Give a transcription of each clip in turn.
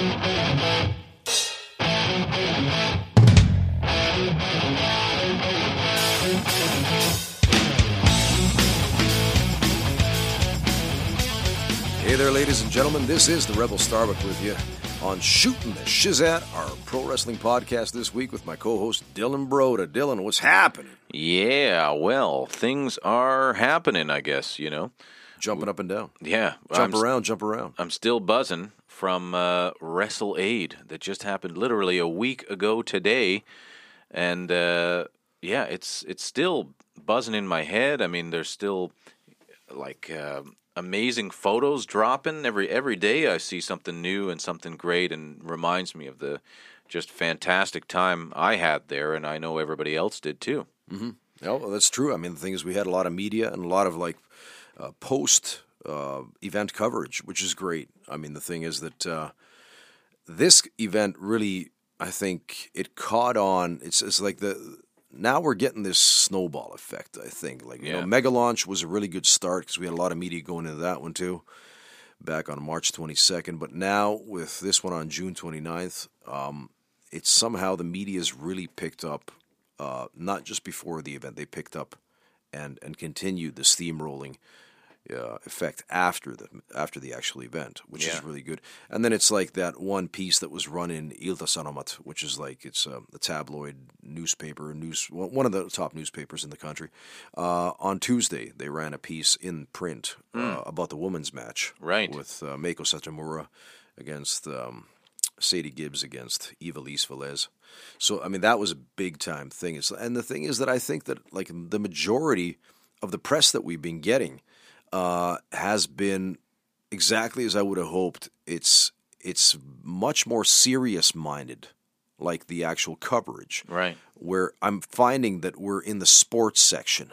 Hey there, ladies and gentlemen. This is the Rebel Starbuck with you on Shooting the Shizat, our pro wrestling podcast this week with my co-host Dylan Broda. Dylan, what's happening? Yeah, well, things are happening, I guess, you know. Jumping up and down. Yeah. Jump I'm, around, jump around. I'm still buzzing from uh, Wrestle Aid that just happened literally a week ago today. And uh, yeah, it's it's still buzzing in my head. I mean, there's still like uh, amazing photos dropping every every day. I see something new and something great, and reminds me of the just fantastic time I had there, and I know everybody else did too. Yeah, well, that's true. I mean, the thing is, we had a lot of media and a lot of like uh, post uh, event coverage, which is great. I mean, the thing is that uh, this event really, I think, it caught on. It's it's like the now we're getting this snowball effect. I think, like you Yeah. know, Mega Launch was a really good start because we had a lot of media going into that one too, back on March 22nd. But now with this one on June 29th, um, it's somehow the media's really picked up uh, not just before the event, they picked up and and continued the steamrolling uh, effect after the after the actual event, which is really good. And then it's like that one piece that was run in Ilta Sanomat, which is like it's a, a tabloid newspaper, news one of the top newspapers in the country. Uh, on Tuesday, they ran a piece in print uh, about the women's match, Right. with uh, Meiko Satomura against. Um, Sadie Gibbs against Eva Lise Velez. So I mean that was a big time thing. It's, and the thing is that I think that like the majority of the press that we've been getting uh, has been exactly as I would have hoped. It's it's much more serious minded, like the actual coverage. Right. Where I'm finding that we're in the sports section.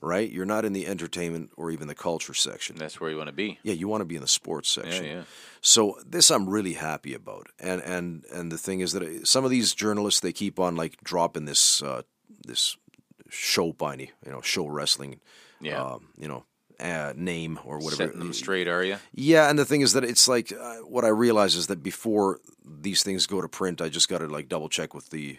Right, you're not in the entertainment or even the culture section. That's where you want to be. Yeah, you want to be in the sports section. yeah. yeah. So this I'm really happy about, and and and the thing is that uh, some of these journalists they keep on like dropping this uh, this show bunny, you know, show wrestling, Yeah. um, you know, uh, name or whatever. Setting them straight, are you? Yeah, and the thing is that it's like uh, what I realize is that before these things go to print, I just got to like double check with the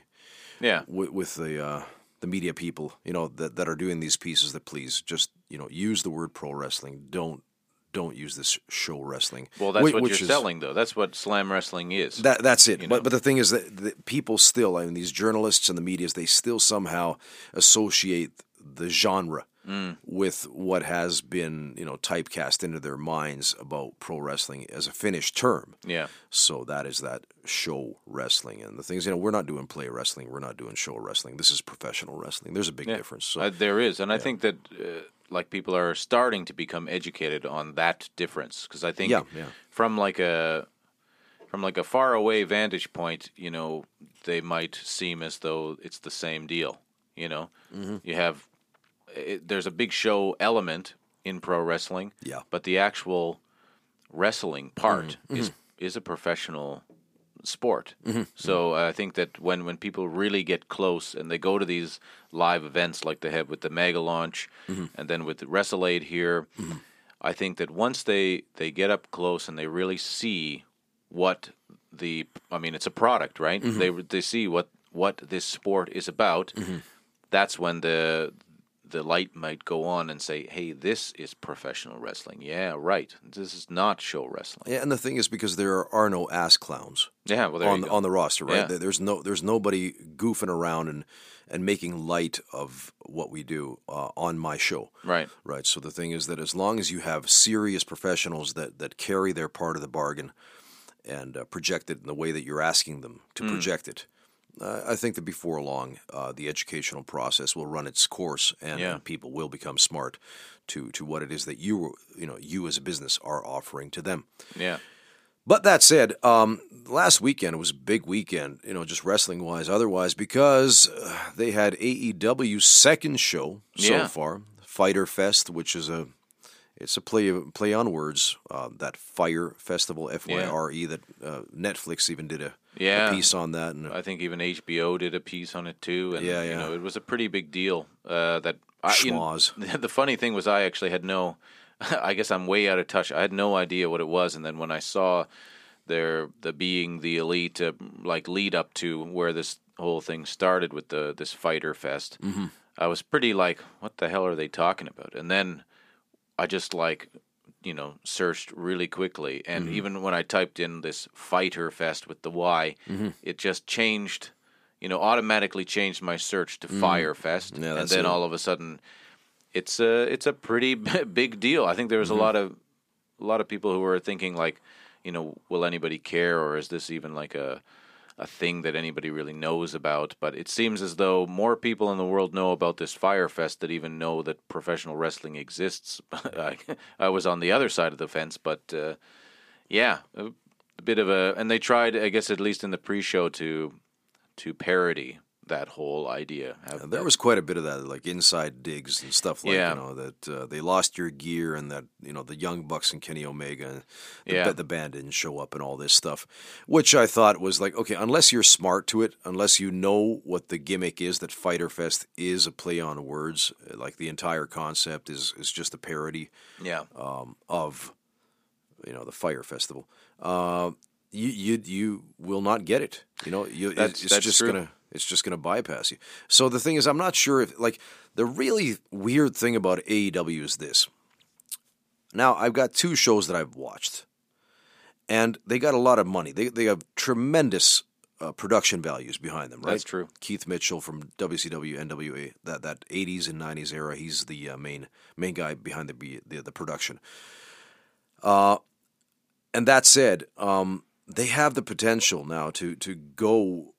Yeah. with, with the uh, the media people, you know, that that are doing these pieces. That please just you know use the word pro wrestling. Don't don't use this show wrestling. Well, that's what you're is- selling, though. That's what slam wrestling is. That that's it. But know? but the thing is that the people still, I mean, these journalists and the media's, they still somehow associate the genre Mm. with what has been you know typecast into their minds about pro wrestling as a finished term. yeah. So that is that show wrestling, and the things you know we're not doing play wrestling, we're not doing show wrestling. This is professional wrestling. There's a big Yeah. difference. So Uh, there is, and I think that uh, like people are starting to become educated on that difference because I think Yeah, yeah. from like a from like a far away vantage point, you know, they might seem as though it's the same deal. You know, Mm-hmm. you have it, there's a big show element in pro wrestling, Yeah. but the actual wrestling part Mm-hmm. is is a professional sport. Mm-hmm. So uh, I think that when when people really get close and they go to these live events like they have with the Mega Launch Mm-hmm. and then with the Wrestle Aid here, I think that once they they get up close and they really see what the I mean it's a product, right? Mm-hmm. They they see what what this sport is about. That's when the the light might go on and say, "Hey, this is professional wrestling." Yeah, right. This is not show wrestling. yeah, and the thing is because there are no ass clowns. Yeah, well, there on on the roster, right? Yeah. There's no there's nobody goofing around and and making light of what we do uh, on my show. Right. Right. So the thing is that as long as you have serious professionals that that carry their part of the bargain and uh, project it in the way that you're asking them to Hmm. project it. Uh, I think that before long, uh, the educational process will run its course, and, Yeah. and people will become smart to to what it is that you you know you as a business are offering to them. Yeah. But that said, um, last weekend was a big weekend, you know, just wrestling wise, otherwise, because uh, they had AEW's second show so Yeah. far, Fyter Fest, which is a it's a play play on words. Uh, that Fyre Festival, F Y R E, that uh, Netflix even did a, Yeah. a piece on that, and I think even HBO did a piece on it too, and Yeah, you yeah. know it was a pretty big deal. Uh, that I, you know, the funny thing was, I actually had no. I guess I'm way out of touch. I had no idea what it was, and then when I saw their the being the elite, uh, like lead up to where this whole thing started with the this Fyter Fest. Mm-hmm. I was pretty like, what the hell are they talking about? And then I just like, you know, searched really quickly, and Mm-hmm. even when I typed in this Fyter Fest with the Y, Mm-hmm. it just changed. You know, automatically changed my search to Fyre Fest. Yeah, and then it. all of a sudden, it's a it's a pretty big deal. I think there was Mm-hmm. a lot of a lot of people who were thinking like, you know, will anybody care, or is this even like a a thing that anybody really knows about? But it seems as though more people in the world know about this Fyrefest that even know that professional wrestling exists. I, I was on the other side of the fence, but uh, yeah, a, a bit of a, and they tried, I guess, at least in the pre-show to to parody that whole idea. Have There was quite a bit of that, like inside digs and stuff like Yeah. you know that uh, they lost your gear and that you know the Young Bucks and Kenny Omega, and the, Yeah. the band didn't show up and all this stuff, which I thought was like okay, unless you're smart to it, unless you know what the gimmick is that Fyter Fest is a play on words, uh, like the entire concept is is just a parody yeah, um, of you know the Fyre Festival. Uh, you you you will not get it. You know, you, That's- it's that's just true. gonna it's just gonna bypass you. So the thing is, I'm not sure if like the really weird thing about AEW is this. Now I've got two shows that I've watched, and they got a lot of money. They they have tremendous uh, production values behind them. Right? That's true. Keith Mitchell from WCW, NWA, that that 80s and 90s era. He's the uh, main main guy behind the the, the production. Uh, and that said, um, they have the potential now to to go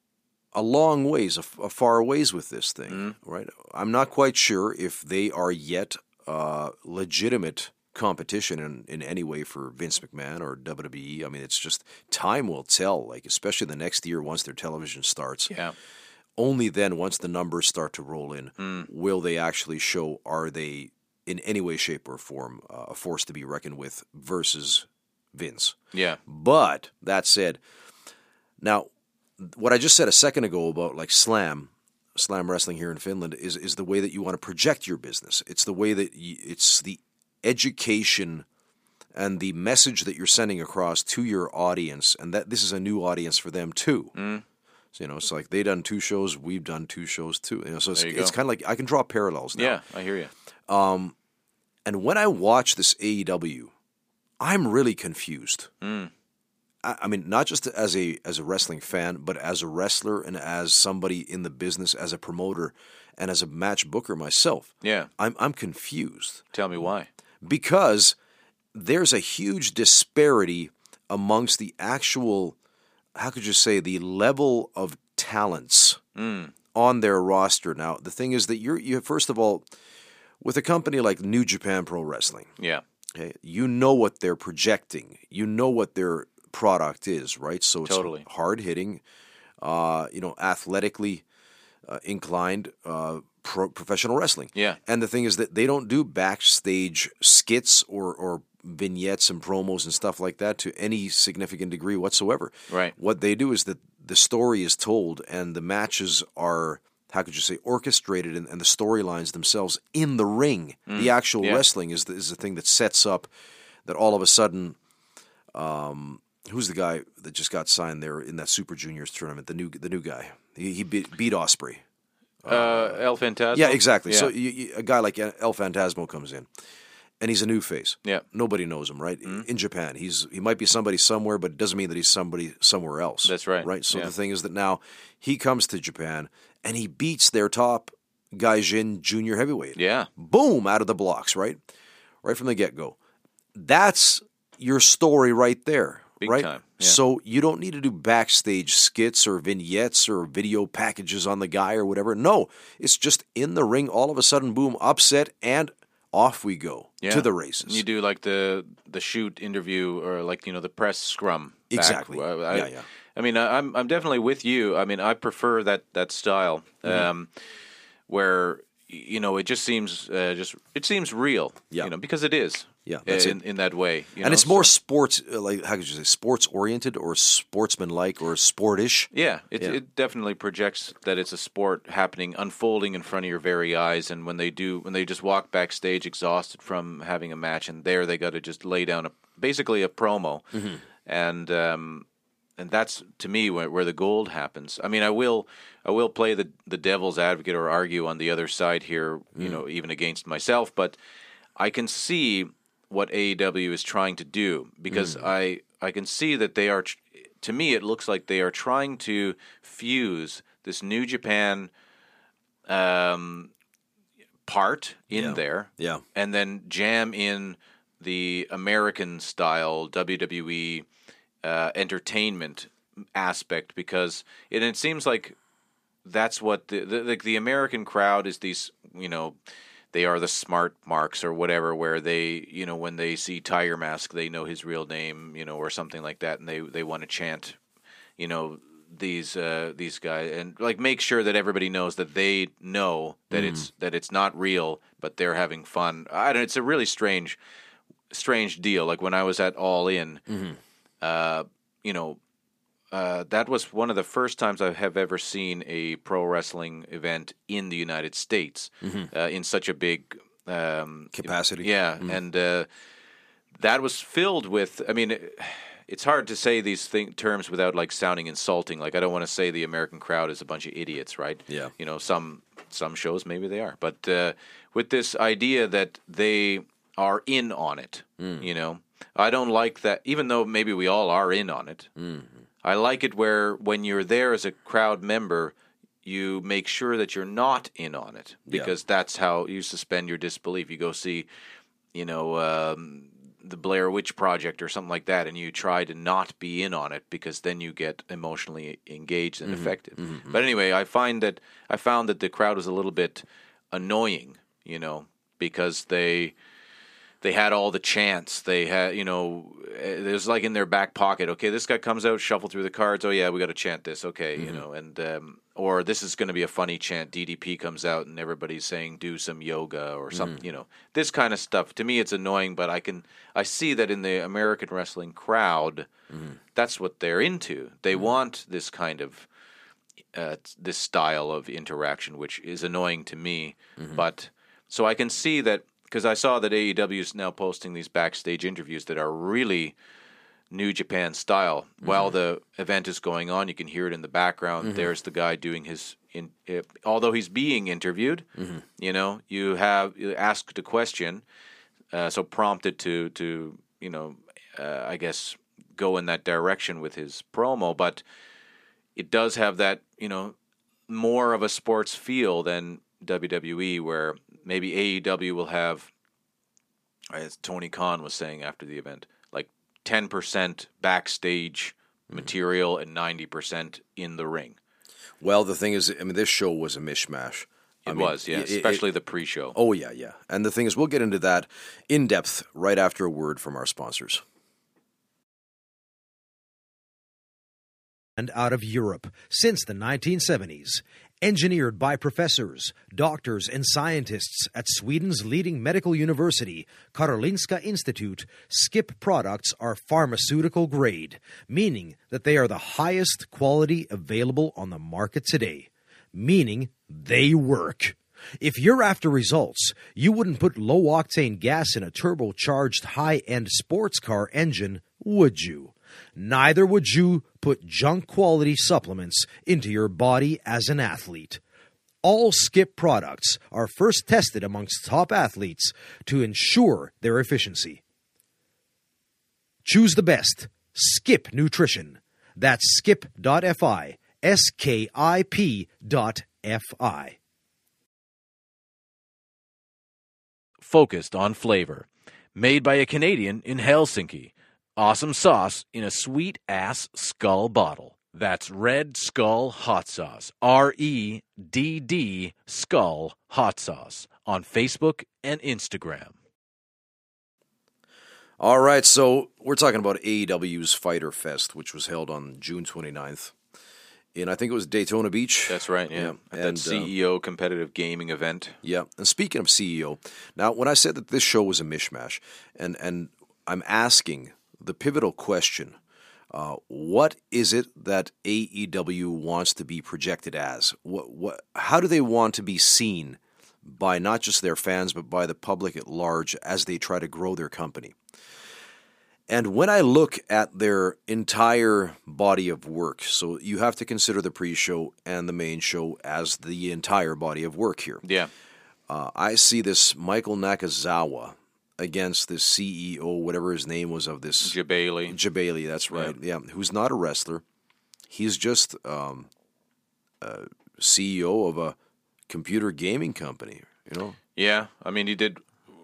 a long ways, a far ways with this thing, right? I'm not quite sure if they are yet uh, legitimate competition in, in any way for Vince McMahon or WWE. I mean, it's just time will tell. Like especially the next year once their television starts yeah. only then, once the numbers start to roll in, will they actually show are they in any way, shape, or form uh, a force to be reckoned with versus Vince. Yeah. But that said, now what I just said a second ago about like slam, slam wrestling here in Finland is is the way that you want to project your business. It's the way that you, it's the education and the message that you're sending across to your audience, and that this is a new audience for them too. Mm. So, you know, it's like they done two shows, we've done two shows too. You know, so it's, it's kind of like I can draw parallels now. Yeah. I hear you. Um, and when I watch this AEW, I'm really confused. I, I mean, not just as a as a wrestling fan, but as a wrestler and as somebody in the business, as a promoter, and as a match booker myself. Yeah. I'm I'm confused Tell me why. because there's a huge disparity amongst the actual, how could you say, the level of talents mm. on their roster. Now, the thing is that you're you first of all, with a company like New Japan Pro Wrestling, Yeah. okay, you know what they're projecting, you know what their product is, right? So it's Totally. hard hitting, uh, you know, athletically uh, inclined uh, pro- professional wrestling. Yeah. And the thing is that they don't do backstage skits or, or vignettes and promos and stuff like that to any significant degree whatsoever. Right. What they do is that the story is told and the matches are, how could you say, orchestrated and, and the storylines themselves in the ring. the actual Mm. yeah. wrestling is the, is the thing that sets up that all of a sudden. Um, who's the guy that just got signed there in that Super Juniors tournament? The new the new guy. He, he beat, beat Ospreay. Uh, El Phantasmo? Yeah, exactly. Yeah. So you, you, a guy like El Phantasmo comes in, and he's a new face. Yeah. nobody knows him, right? Mm-hmm. In Japan, he's he might be somebody somewhere, but it doesn't mean that he's somebody somewhere else. That's right. Right. So Yeah. the thing is that now he comes to Japan and he beats their top Gaijin junior heavyweight. Yeah. Boom, out of the blocks, right, right from the get go. That's your story right there. Big right? time, yeah. So you don't need to do backstage skits or vignettes or video packages on the guy or whatever. No, it's just in the ring. All of a sudden, boom, upset, and off we go Yeah. to the races. You do like the the shoot interview or like you know the press scrum. Exactly. I, I- Yeah, yeah. I mean, I- I'm I'm definitely with you. I mean, I prefer that that style, Mm-hmm. um, where you know it just seems uh, just it seems real. Yeah. You know, because it is. Yeah, that's in, in that way. you and know, it's more so- sports, uh, like how could you say, sports oriented or sportsmanlike or sportish. Yeah, it, Yeah. it definitely projects that it's a sport happening, unfolding in front of your very eyes. And when they do, when they just walk backstage exhausted from having a match, and there they got to just lay down a basically a promo. Mm-hmm. and um, and that's to me where, where the gold happens. I mean, I will I will play the the devil's advocate or argue on the other side here, you know, even against myself, but I can see what AEW is trying to do because I I can see that they are. To me, it looks like they are trying to fuse this New Japan um, part in Yeah. there, Yeah. and then jam in the American style WWE uh, entertainment aspect because it, it seems like that's what the, the like the American crowd is these you know they are the smart marks or whatever where they you know when they see Tiger Mask they know his real name you know or something like that and they they want to chant you know these uh, these guys and like make sure that everybody knows that they know that it's that it's not real but they're having fun. I don't. It's a really strange strange deal. Like when I was at All In, uh, you know, uh, that was one of the first times I have ever seen a pro wrestling event in the United States uh, in such a big um, Capacity. Yeah, and uh, that was filled with. I mean, it- it's hard to say these thing, terms without like sounding insulting. Like I don't want to say the American crowd is a bunch of idiots, right? Yeah. You know, some some shows maybe they are, but uh, with this idea that they are in on it, you know, I don't like that. Even though maybe we all are in on it, I like it where when you're there as a crowd member, you make sure that you're not in on it because that's how you suspend your disbelief. You go see, you know, um, the Blair Witch Project or something like that, and you try to not be in on it because then you get emotionally engaged and mm-hmm. affected. Mm-hmm. Mm-hmm. But anyway, I find that I found that the crowd was a little bit annoying, you know, because they they had all the chants. They had, you know, eh, it was like in their back pocket. Okay, this guy comes out, shuffle through the cards. Oh yeah, we got to chant this. Okay, you mm-hmm. know, and um, or this is going to be a funny chant. DDP comes out and everybody's saying do some yoga or something. Mm-hmm. You know, this kind of stuff. To me, it's annoying, but I can I see that in the American wrestling crowd, mm-hmm. that's what they're into. They want this kind of uh, this style of interaction, which is annoying to me. But so I can see that because I saw that AEW is now posting these backstage interviews that are really New Japan style. While the event is going on, you can hear it in the background. There's the guy doing his. In, uh, although he's being interviewed, you know, you have you asked a question, uh, so prompted to to you know, uh, I guess go in that direction with his promo, but it does have that you know more of a sports feel than WWE, where maybe AEW will have, as Tony Khan was saying after the event, like ten percent backstage mm-hmm. material and ninety percent in the ring. Well, the thing is, I mean, this show was a mishmash. It I mean, was, yeah, it- it- especially the pre-show. Oh yeah, yeah. And the thing is, we'll get into that in depth right after a word from our sponsors. and out of Europe since the 1970s. Engineered by professors, doctors, and scientists at Sweden's leading medical university, Karolinska Institute, Skip products are pharmaceutical grade, meaning that they are the highest quality available on the market today, meaning they work. If you're after results, you wouldn't put low octane gas in a turbocharged high end sports car engine, would you? Neither would you put junk quality supplements into your body as an athlete. All Skip products are first tested amongst top athletes to ensure their efficiency. Choose the best. Skip Nutrition. That's skip.fi. S K I P dot F I. focused on flavor. Made by a Canadian in Helsinki. Awesome sauce in a sweet ass skull bottle. That's Red Skull Hot Sauce. R E D D Skull Hot Sauce on Facebook and Instagram. All right, so we're talking about AEW's Fyter Fest, which was held on June 29th. And I think it was Daytona Beach. That's right, yeah. At And, that uh, CEO competitive gaming event. Yeah, and speaking of CEO, now when I said that this show was a mishmash, and and I'm asking the pivotal question: uh, What is it that AEW wants to be projected as? What what? How do they want to be seen by not just their fans but by the public at large as they try to grow their company? And when I look at their entire body of work, so you have to consider the pre-show and the main show as the entire body of work here. Yeah. Uh, I see this Michael Nakazawa against this CEO, whatever his name was of this Jebailey. Jebailey, that's right. Yeah. who's not a wrestler. He's just um, a CEO of a computer gaming company. You know. Yeah. I mean, he did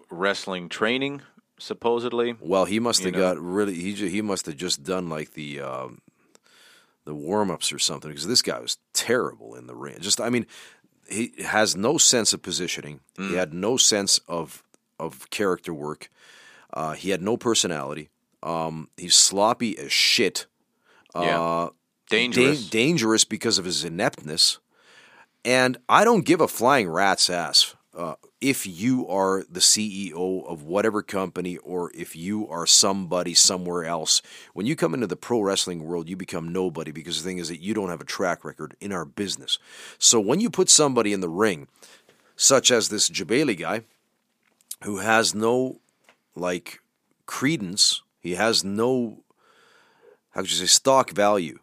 wrestling training supposedly. Well, he must have got really. He he must have just done like the um, the warm ups or something because this guy was terrible in the ring. Just I mean, he has no sense of positioning. Mm. He had no sense of of character work. Uh, he had no personality. Um, he's sloppy as shit. Yeah. Uh, Dangerous. da- dangerous because of his ineptness. And I don't give a flying rat's ass uh, if you are the CEO of whatever company or if you are somebody somewhere else. When you come into the pro wrestling world, you become nobody because the thing is that you don't have a track record in our business. So when you put somebody in the ring, such as this Jebailey guy, who has no like credence, he has no how could you say stock value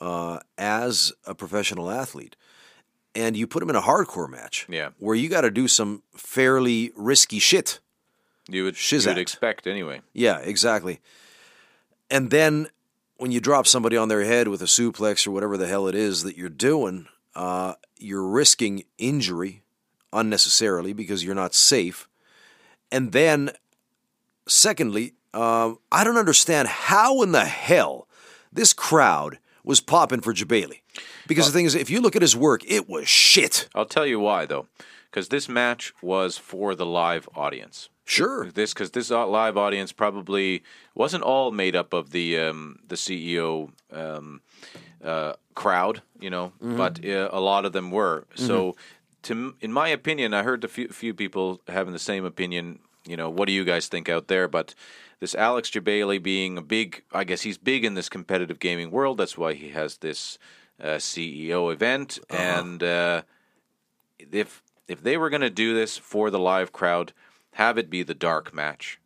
uh, as a professional athlete, and you put him in a hardcore match, Yeah. where you got to do some fairly risky shit. you would, you would expect anyway. Yeah, exactly. And then when you drop somebody on their head with a suplex or whatever the hell it is that you're doing, uh, you're risking injury unnecessarily because you're not safe. And then, secondly, um, I don't understand how in the hell this crowd was popping for Jebailey. Because the thing is, if you look at his work, it was shit. I'll tell you why though, because this match was for the live audience. Sure. This because this uh, live audience probably wasn't all made up of the um, the CEO um, uh, crowd, you know, but uh, a lot of them were. So, to in my opinion, I heard a few, few people having the same opinion. You know, what do you guys think out there? But this Alex Jebailey being a big, I guess he's big in this competitive gaming world. That's why he has this uh, CEO event, and uh, if if they were going to do this for the live crowd, have it be the dark match.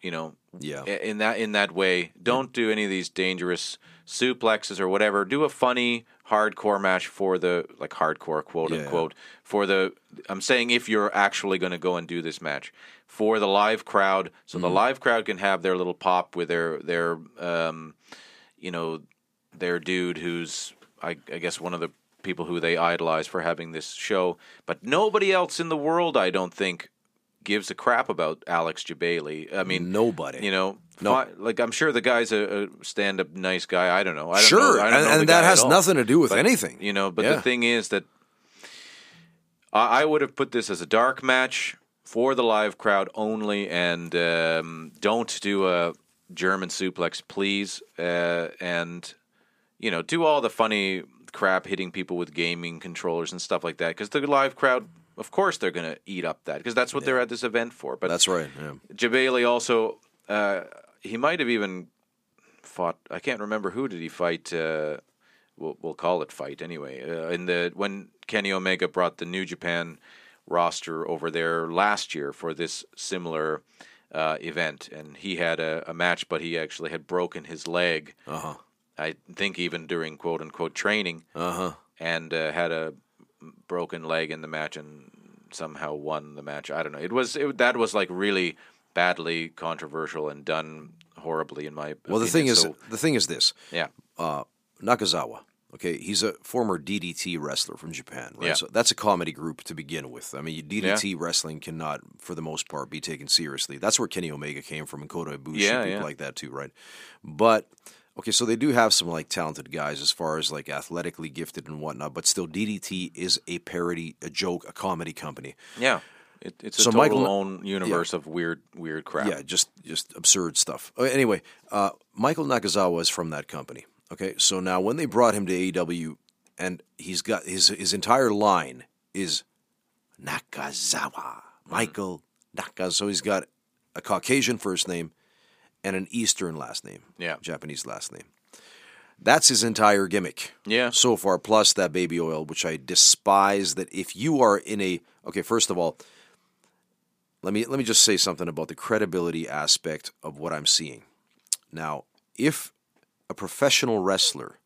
You know, Yeah. In that in that way, don't do any of these dangerous suplexes or whatever. Do a funny hardcore match for the like hardcore quote Yeah. unquote for the. I'm saying if you're actually going to go and do this match for the live crowd, so Mm-hmm. the live crowd can have their little pop with their their um, you know their dude who's I, I guess one of the people who they idolize for having this show, but nobody else in the world, I don't think, gives a crap about Alex Jebailey. I mean, Nobody. you know, No. fi- like I'm sure the guy's a, a stand-up nice guy. I don't know. I don't Sure, know, I don't and, know and that has nothing to do with But, anything. You know, but Yeah. the thing is that I, I would have put this as a dark match for the live crowd only, and um, don't do a German suplex, please, uh, and you know, do all the funny crap hitting people with gaming controllers and stuff like that, because the live crowd. Of course, they're going to eat up that because that's what they're at this event for. But That's right. Yeah. Jebailey also, uh, he might have even fought. I can't remember who did he fight. Uh, we'll, we'll call it fight anyway. Uh, in the when Kenny Omega brought the New Japan roster over there last year for this similar uh, event, and he had a, a match, but he actually had broken his leg. Uh huh. I think even during quote unquote training, Uh huh. and uh, had a broken leg in the match and somehow won the match. I don't know. It was it, that was like really badly controversial and done horribly in my. Well, the thing opinion. is, the thing is this: yeah, uh, Nakazawa. Okay, he's a former DDT wrestler from Japan, right? Yeah. So that's a comedy group to begin with. I mean, DDT wrestling cannot, for the most part, be taken seriously. That's where Kenny Omega came from, and Kota Ibushi, Yeah, people yeah. like that too, right? But okay, so they do have some like talented guys as far as like athletically gifted and whatnot. But still, DDT is a parody, a joke, a comedy company. yeah. It, it's a total Michael- own universe of weird, weird crap. Yeah, just just absurd stuff. Uh, Anyway, uh, Michael Nakazawa is from that company. Okay, so now when they brought him to AEW, and he's got his his entire line is Nakazawa, Michael Nakazawa. So he's got a Caucasian first name and an Eastern last name. Yeah. Japanese last name. That's his entire gimmick. Yeah. So far, plus that baby oil, which I despise. That if you are in a okay, first of all, let me let me just say something about the credibility aspect of what I'm seeing. Now, if a professional wrestler,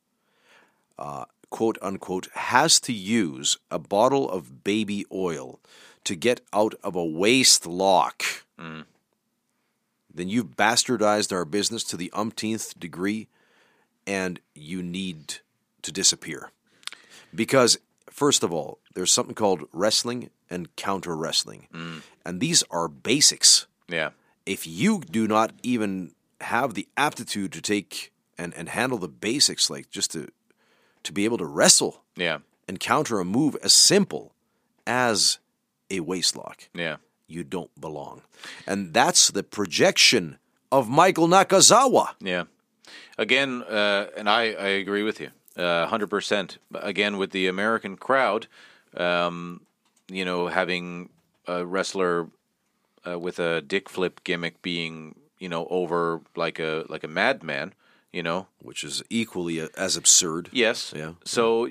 uh, quote unquote, has to use a bottle of baby oil to get out of a waist lock, then you've bastardized our business to the umpteenth degree and you need to disappear. Because, first of all, there's something called wrestling and counter wrestling. Mm. And these are basics. Yeah. If you do not even have the aptitude to take and, and handle the basics, like just to to be able to wrestle Yeah. and counter a move as simple as a waist lock, Yeah. You don't belong. And that's the projection of Michael Nakazawa. Yeah. Again, uh, and I, I agree with you, uh, hundred percent. Again, with the American crowd, um, you know, having a wrestler uh, with a dick flip gimmick being, you know, over like a like a madman, you know. which is equally as absurd. Yes. Yeah. So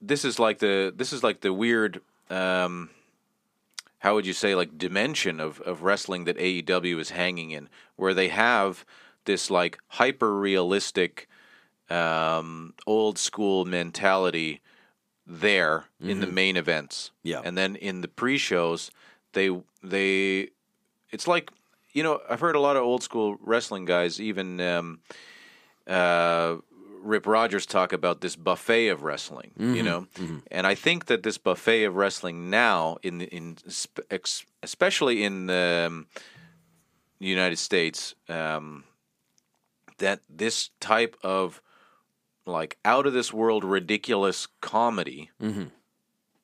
this is like the this is like the weird. Um, how would you say like dimension of, of wrestling that AEW is hanging in, where they have this like hyper realistic, um, old school mentality there in the main events. Yeah. and then in the pre shows, they they, it's like you know I've heard a lot of old school wrestling guys even. Um, uh, Rip Rogers talk about this buffet of wrestling, you know, and I think that this buffet of wrestling now, in in especially in the um, United States, um, that this type of like out of this world ridiculous comedy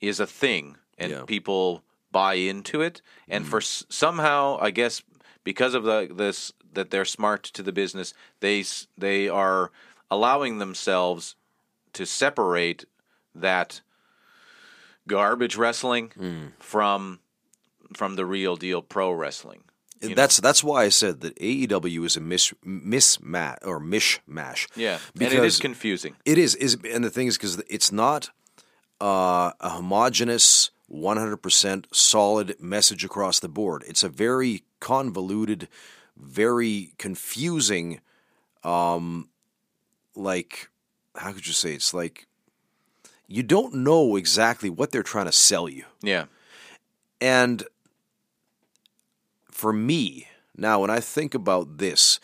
is a thing, and Yeah. people buy into it, and for s- somehow, I guess, because of the this that they're smart to the business, they they are allowing themselves to separate that garbage wrestling from from the real deal pro wrestling. you know? that's that's why I said that AEW is a mis mismatch or mishmash. yeah, because and it is confusing. It is is and the thing is because it's not uh, a homogenous, one hundred percent solid message across the board. It's a very convoluted, very confusing, um, like how could you say? It's like you don't know exactly what they're trying to sell you. Yeah, And for me, now when I think about this,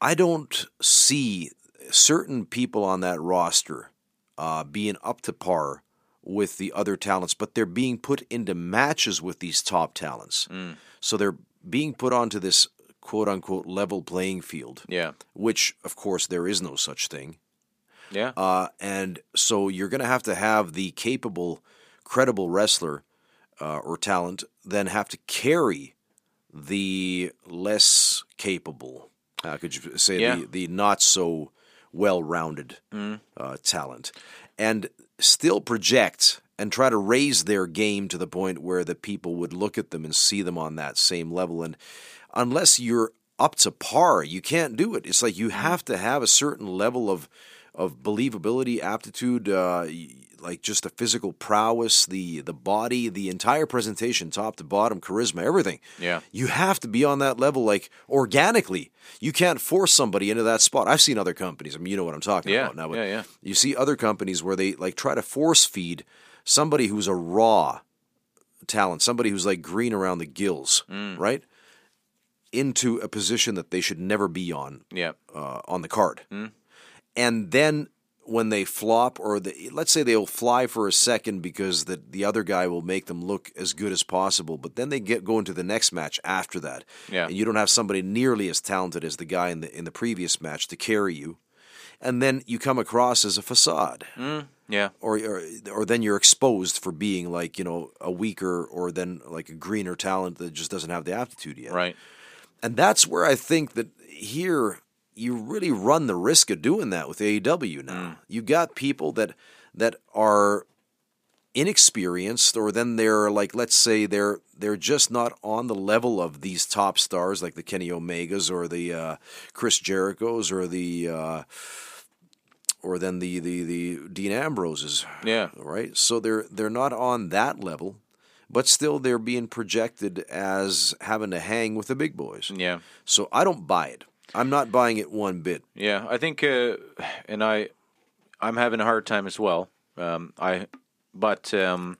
I don't see certain people on that roster uh, being up to par with the other talents, but they're being put into matches with these top talents. So they're being put onto this quote unquote level playing field, yeah, which, of course, there is no such thing. yeah, Uh, and so you're going to have to have the capable, credible wrestler uh, or talent then have to carry the less capable, how could you say, Yeah. the, the not so well rounded uh, talent, and still project and try to raise their game to the point where the people would look at them and see them on that same level. And unless you're up to par, you can't do it. It's like you have to have a certain level of of believability, aptitude, uh, like just the physical prowess, the the body, the entire presentation, top to bottom, charisma, everything. Yeah. you have to be on that level, like organically. You can't force somebody into that spot. I've seen other companies. I mean, you know what I'm talking Yeah, about now. But yeah, yeah. You see other companies where they like try to force feed somebody who's a raw talent, somebody who's like green around the gills, Mm. right? Into a position that they should never be on yeah, uh, on the card. Hmm. And then when they flop, or the, let's say they'll fly for a second because the, the other guy will make them look as good as possible, but then they get go into the next match after that. Yeah. And you don't have somebody nearly as talented as the guy in the in the previous match to carry you. And then you come across as a facade. yeah, Or, or or then you're exposed for being like, you know, a weaker or then like a greener talent that just doesn't have the aptitude yet. right. And that's where I think that here you really run the risk of doing that with AEW now. You've got people that that are inexperienced or then they're like let's say they're they're just not on the level of these top stars like the Kenny Omegas or the uh, Chris Jerichos or the uh, or then the, the the Dean Ambroses Yeah, right? So they're they're not on that level, but still they're being projected as having to hang with the big boys. yeah, So I don't buy it. I'm not buying it one bit. Yeah, I think, uh, and I, I'm having a hard time as well. Um, I, but um,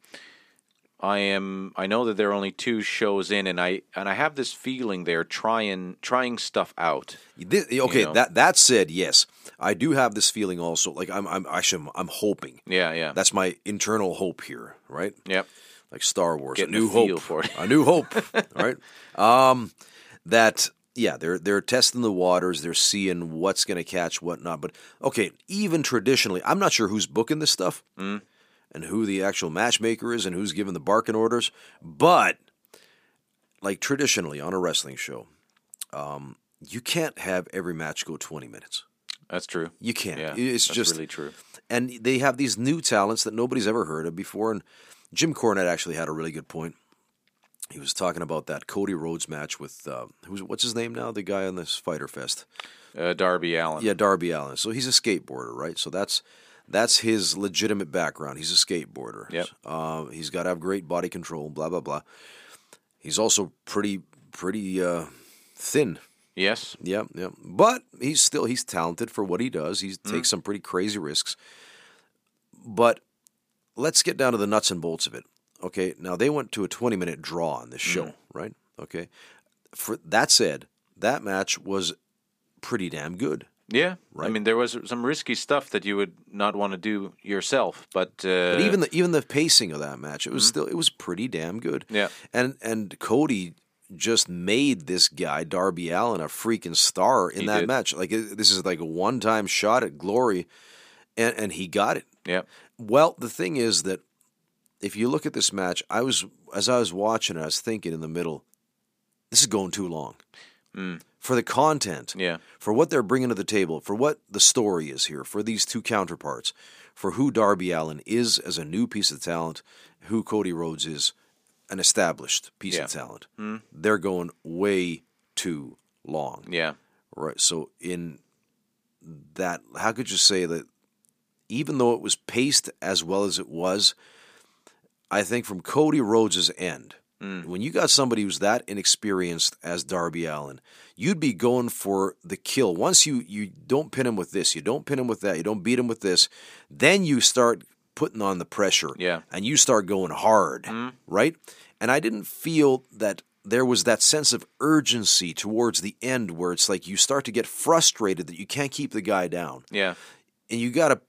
I am. I know that there are only two shows in, and I and I have this feeling they're trying trying stuff out. This, okay, know? that that said, yes, I do have this feeling also. Like I'm, I'm actually, I'm, I'm hoping. Yeah, yeah. That's my internal hope here, right? yep. Like Star Wars, Getting a new hope, for it. a new hope, right? Um, that yeah, they're they're testing the waters, they're seeing what's going to catch, what not. But okay, even traditionally, I'm not sure who's booking this stuff Mm. and who the actual matchmaker is and who's giving the barking orders, but like traditionally on a wrestling show, um, you can't have every match go 20 minutes. That's true. You can't. Yeah, it's that's just really true. and they have these new talents that nobody's ever heard of before. And Jim Cornette actually had a really good point. He was talking about that Cody Rhodes match with uh, who's what's his name now? The guy on this Fyter Fest. Uh, Darby Allin. Yeah, Darby Allin. So he's a skateboarder, right? So that's that's his legitimate background. He's a skateboarder. Yep. Uh, he's got to have great body control. Blah blah blah. He's also pretty pretty uh, thin. Yes. Yep, yep. But he's still he's talented for what he does. He Mm. takes some pretty crazy risks. But let's get down to the nuts and bolts of it. Okay, now they went to a 20 minute draw on this show, Mm. right? Okay. For that said, that match was pretty damn good. Yeah. Right. I mean, there was some risky stuff that you would not want to do yourself, but, uh, But even the even the pacing of that match, it was still it was pretty damn good. Mm-hmm. Yeah. And and Cody just made this guy Darby Allin a freaking star in He that did. match. Like this is like a one time shot at glory, and and he got it. yeah, Well, the thing is that if you look at this match, I was as I was watching, it, I was thinking in the middle, this is going too long mm. for the content, yeah, for what they're bringing to the table, for what the story is here, for these two counterparts, for who Darby Allin is as a new piece of talent, who Cody Rhodes is an established piece of Yeah. talent. Hmm. They're going way too long. yeah, Right. So in that, how could you say that? Even though it was paced as well as it was, I think from Cody Rhodes' end, mm. when you got somebody who's that inexperienced as Darby Allin, you'd be going for the kill. Once you you don't pin him with this, you don't pin him with that, you don't beat him with this, then you start putting on the pressure. Yeah. And you start going hard, mm-hmm. right? And I didn't feel that there was that sense of urgency towards the end where it's like you start to get frustrated that you can't keep the guy down. yeah, And you gotta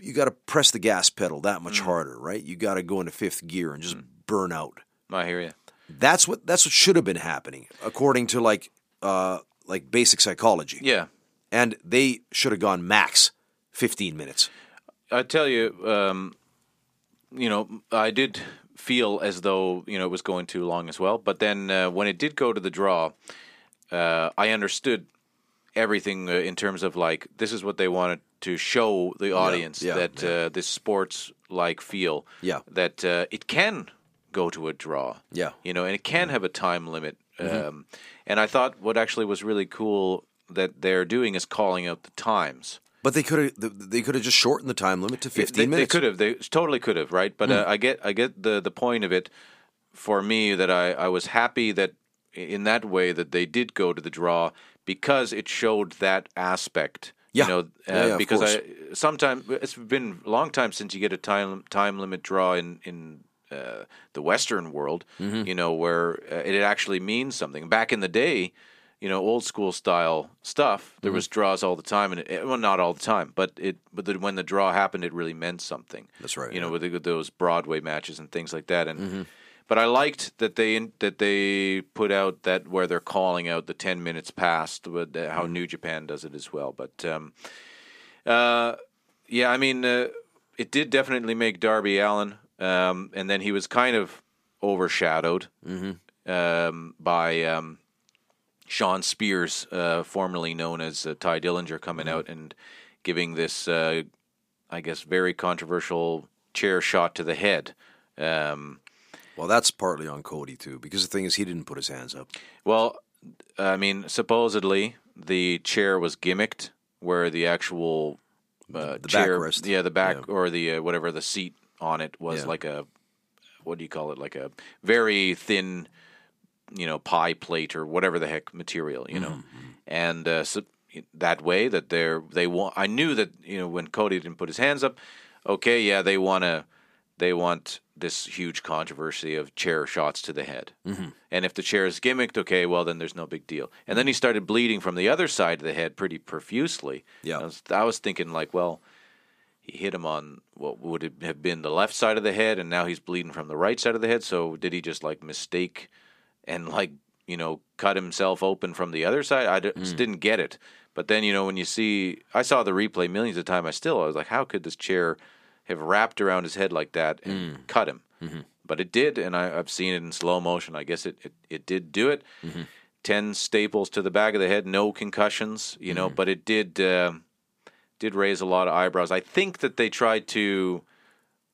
you gotta press the gas pedal that much Mm. harder, right? You gotta go into fifth gear and just burn out. I hear you. That's what that's what should have been happening, according to like uh like basic psychology. Yeah, And they should have gone max fifteen minutes. I tell you, um, you know, I did feel as though you know it was going too long as well. But then uh, when it did go to the draw, uh, I understood everything uh, in terms of like this is what they wanted to show the audience yeah, that Uh, this sports like feel. Yeah. that uh, it can go to a draw. Yeah. you know, and it can have a time limit. Um, and I thought what actually was really cool that they're doing is calling out the times. But they could have they could have just shortened the time limit to fifteen they, minutes. They could have. They totally could have, right? But uh, I get, I get the the point of it. For me, that I, I was happy that in that way that they did go to the draw because it showed that aspect. Yeah. You know, uh, Yeah, yeah, because. I sometimes it's been a long time since you get a time time limit draw in in uh, the Western world. Mm-hmm. You know, where uh, it actually means something. Back in the day, you know, old school style stuff. There Mm-hmm. was draws all the time, and it, well, not all the time, but it. But the, when the draw happened, it really meant something. That's right, You know, yeah. with, the, with those Broadway matches and things like that, and. Mm-hmm. But I liked that they that they put out that where they're calling out the ten minutes past, with Mm-hmm. how New Japan does it as well. But um, uh, yeah, I mean, uh, it did definitely make Darby Allin, um, and then he was kind of overshadowed um, by um, Shawn Spears, uh, formerly known as uh, Tye Dillinger, coming out and giving this, uh, I guess, very controversial chair shot to the head. Um, well, that's partly on Cody too, because the thing is he didn't put his hands up. well, I mean, supposedly the chair was gimmicked, where the actual uh, the chair, backrest. yeah, the back or the uh, whatever the seat on it was Yeah. like a what do you call it? Like a very thin, you know, pie plate or whatever the heck material, you know. Mm-hmm. and uh, so that way that they're they want. I knew that you know when Cody didn't put his hands up. Okay, yeah, they want to. They want this huge controversy of chair shots to the head. Mm-hmm. And if the chair is gimmicked, okay, well then there's no big deal. And then he started bleeding from the other side of the head pretty profusely. Yeah. I was, I was thinking like, well, he hit him on what would have been the left side of the head, and now he's bleeding from the right side of the head. So did he just like mistake and like you know cut himself open from the other side? I d- just didn't get it. But then you know when you see, I saw the replay millions of times. I still I was like, how could this chair have wrapped around his head like that and cut him? But it did, and I, I've seen it in slow motion. I guess it it, it did do it. Ten staples to the back of the head, no concussions, you know. But it did. Uh, did raise a lot of eyebrows. I think that they tried to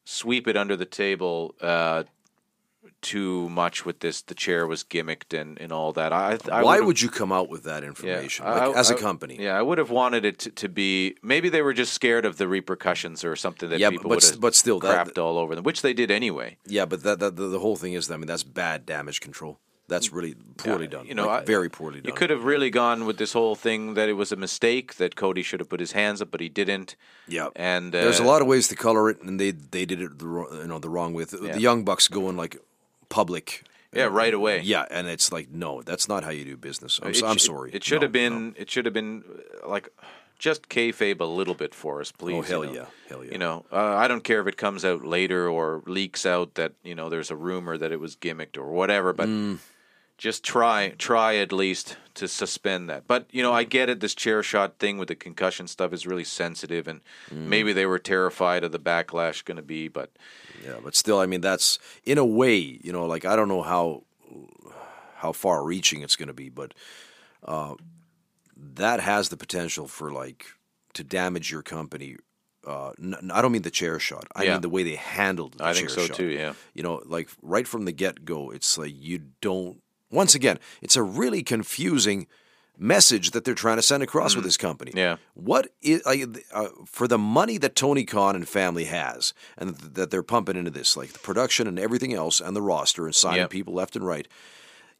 sweep it under the table uh, too much with this. The chair was gimmicked and, and all that. I, I Why would've- you come out with that information I- like, I- as a company? Yeah, I would have wanted it to, to be. Maybe they were just scared of the repercussions or something that Yeah, people but would but still, that- crapped all over them, which they did anyway. Yeah, but that, that the, the whole thing is, I mean, that's bad damage control. That's really poorly done. You know, like, I- very poorly done. You could have really gone with this whole thing that it was a mistake that Cody should have put his hands up, but he didn't. Yeah, And there's a uh, lot of ways to color it, and they they did it the wrong, you know the wrong way. The, Yeah. the Young Bucks going like public. Yeah, right away. Yeah, and it's like no, that's not how you do business. I'm, It I'm sorry. It should No, have been. no. It should have been uh, like just kayfabe a little bit for us, please. Oh you hell know. yeah, hell yeah. You know, uh, I don't care if it comes out later or leaks out that you know there's a rumor that it was gimmicked or whatever, but Mm. Just try, try at least to suspend that. But you know, I get it. This chair shot thing with the concussion stuff is really sensitive, and Mm. maybe they were terrified of the backlash going to be. But Yeah, but still, I mean, that's in a way, you know, like I don't know how how far reaching it's going to be, but uh, that has the potential for like to damage your company. Uh, n- I don't mean the chair shot. I Yeah. mean the way they handled. The I think so shot. too. Yeah. You know, like right from the get go, it's like you don't. Once again, it's a really confusing message that they're trying to send across with this company. Mm. Yeah. What is like, uh, for the money that Tony Khan and family has, and th- that they're pumping into this, like the production and everything else, and the roster and signing Yep. people left and right.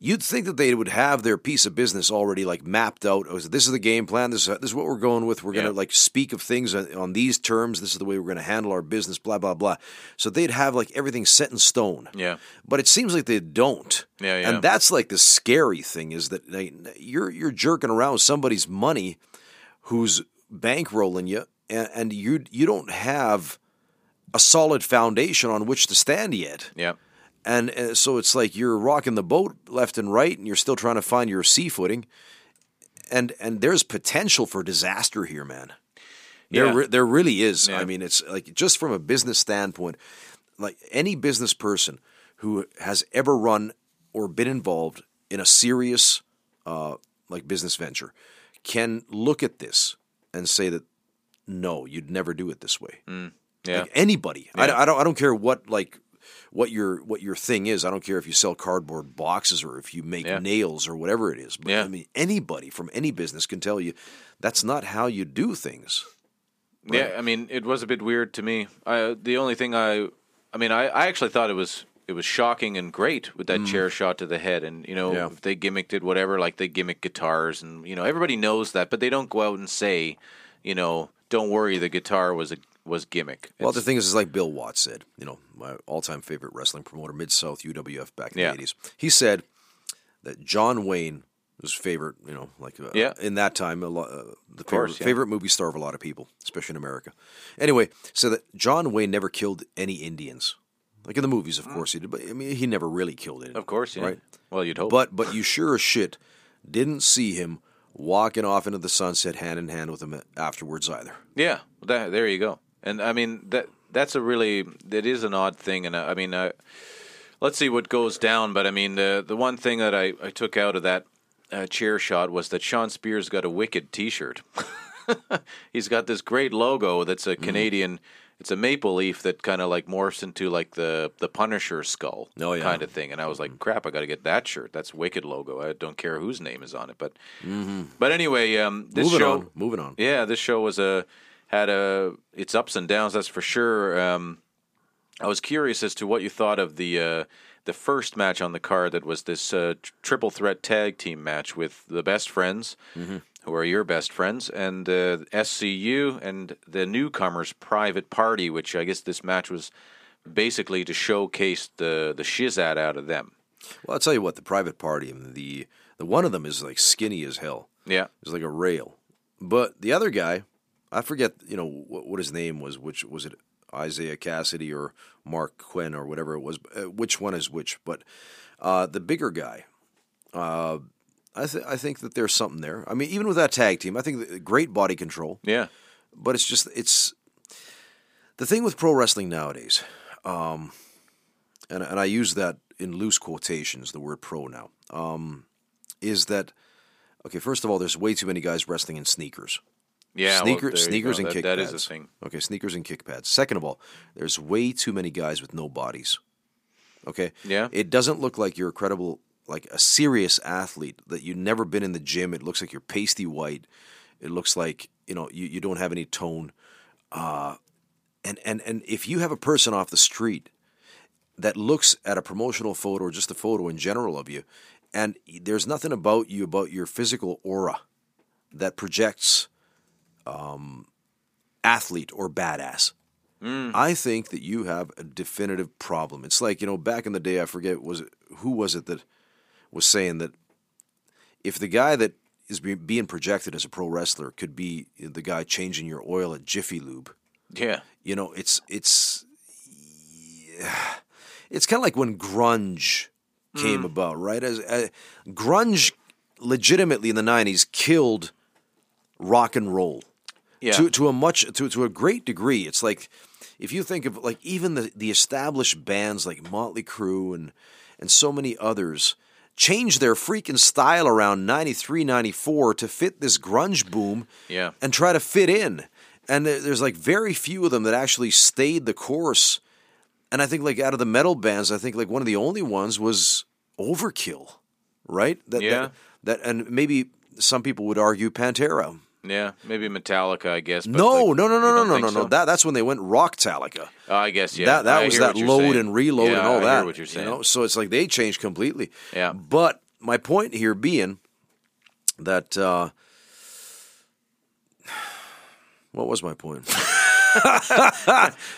You'd think that they would have their piece of business already like mapped out. Oh, This is the game plan. This is, this is what we're going with. We're going to like speak of things on, on these terms. This is the way we're going to handle our business. Blah blah blah. So they'd have like everything set in stone. Yeah. But it seems like they don't. Yeah, yeah. And that's like the scary thing is that they, you're you're jerking around with somebody's money, who's bankrolling you, and, and you you don't have a solid foundation on which to stand yet. Yeah. And uh, so it's like you're rocking the boat left and right, and you're still trying to find your sea footing. And and there's potential for disaster here, man. There Yeah. re- there really is. Yeah. I mean, it's like just from a business standpoint, like any business person who has ever run or been involved in a serious uh, like business venture can look at this and say that no, you'd never do it this way. Yeah. Like anybody. I, I don't. I don't care what like what your what your thing is. I don't care if you sell cardboard boxes or if you make Yeah. nails or whatever it is. But Yeah. I mean, anybody from any business can tell you that's not how you do things. Yeah, I mean, it was a bit weird to me. I, the only thing I, I mean, I, I actually thought it was it was shocking and great with that chair shot to the head, and you know, Mm. Yeah. if they gimmicked it, whatever, like they gimmick guitars, and you know, everybody knows that, but they don't go out and say, you know, don't worry, the guitar was a was gimmick. Well, It's- the thing is, is like Bill Watts said, you know, my all-time favorite wrestling promoter, Mid South UWF back in Yeah. the '80s. He said that John Wayne was favorite, you know, like uh, Yeah. in that time, a uh, the course, favorite, yeah. favorite movie star of a lot of people, especially in America. Anyway, so that John Wayne never killed any Indians, like in the movies, of course he did, but I mean, he never really killed any. of course, yeah. right? Well, you'd hope, But but you sure as shit didn't see him walking off into the sunset hand in hand with him afterwards either. Yeah, that, there you go. And I mean that that's a really that is an odd thing. And uh, I mean, uh, let's see what goes down. But I mean, the the one thing that I, I took out of that uh, chair shot was that Shawn Spears got a wicked T-shirt. He's got this great logo that's Mm-hmm. a Canadian. It's a maple leaf that kind of like morphs into like the the Punisher skull Oh, yeah. kind of thing. And I was like, crap, I got to get that shirt. That's wicked logo. I don't care whose name is on it, but but anyway, um, this moving show on, moving on. yeah, this show was a had a its ups and downs. That's for sure. Um, I was curious as to what you thought of the uh, the first match on the card that was this uh, tr- triple threat tag team match with the best friends, who are your best friends, and uh, SCU and the newcomers Private Party, which I guess this match was basically to showcase the the shizat out of them. Well, I'll tell you what, the private party, mean, the the one of them is like skinny as hell. Yeah, It's like a rail. But the other guy, I forget, you know, what, what his name was. Which was it, Isiah Kassidy or Marq Quen or whatever it was? Uh, which one is which? But uh, the bigger guy, uh, I th- I think that there's something there. I mean, even with that tag team, I think great body control. yeah, But it's just it's the thing with pro wrestling nowadays, um, and and I use that in loose quotations, the word pro now, um, is that okay? First of all, there's way too many guys wrestling in sneakers. Yeah. well, Sneaker, there sneakers and That- kick That pads. is a thing. Okay, sneakers and kick pads. Second of all, there's way too many guys with no bodies. Okay. Yeah. It doesn't look like you're a credible, like a serious athlete. That you've never been in the gym. It looks like you're pasty white. It looks like you know you, you don't have any tone. Uh, and and and if you have a person off the street that looks at a promotional photo or just a photo in general of you, and there's nothing about you about your physical aura that projects um, athlete or badass. I think that you have a definitive problem. It's like you know, back in the day, I forget was it who was it that was saying that if the guy that is be- being projected as a pro wrestler could be the guy changing your oil at Jiffy Lube, Yeah, you know, it's it's yeah, it's kind of like when grunge came about, right? As uh, grunge, legitimately in the '90s, killed rock and roll yeah. to to a much to to a great degree. It's like if you think of like even the the established bands like Motley Crue and and so many others changed their freaking style around 93 94 to fit this grunge boom Yeah. and try to fit in and there's like very few of them that actually stayed the course and i think like out of the metal bands i think like one of the only ones was overkill right that Yeah. that, that and maybe some people would argue pantera yeah, maybe Metallica, I guess. but, no, like, no, no, no, no, no, no, no. so? That that's when they went rock Talica. Oh, I guess yeah. that that I was that load saying. and reload yeah, and all I that. Hear what you're saying? You know, so it's like they changed completely. Yeah. But my point here being that uh, what was my point?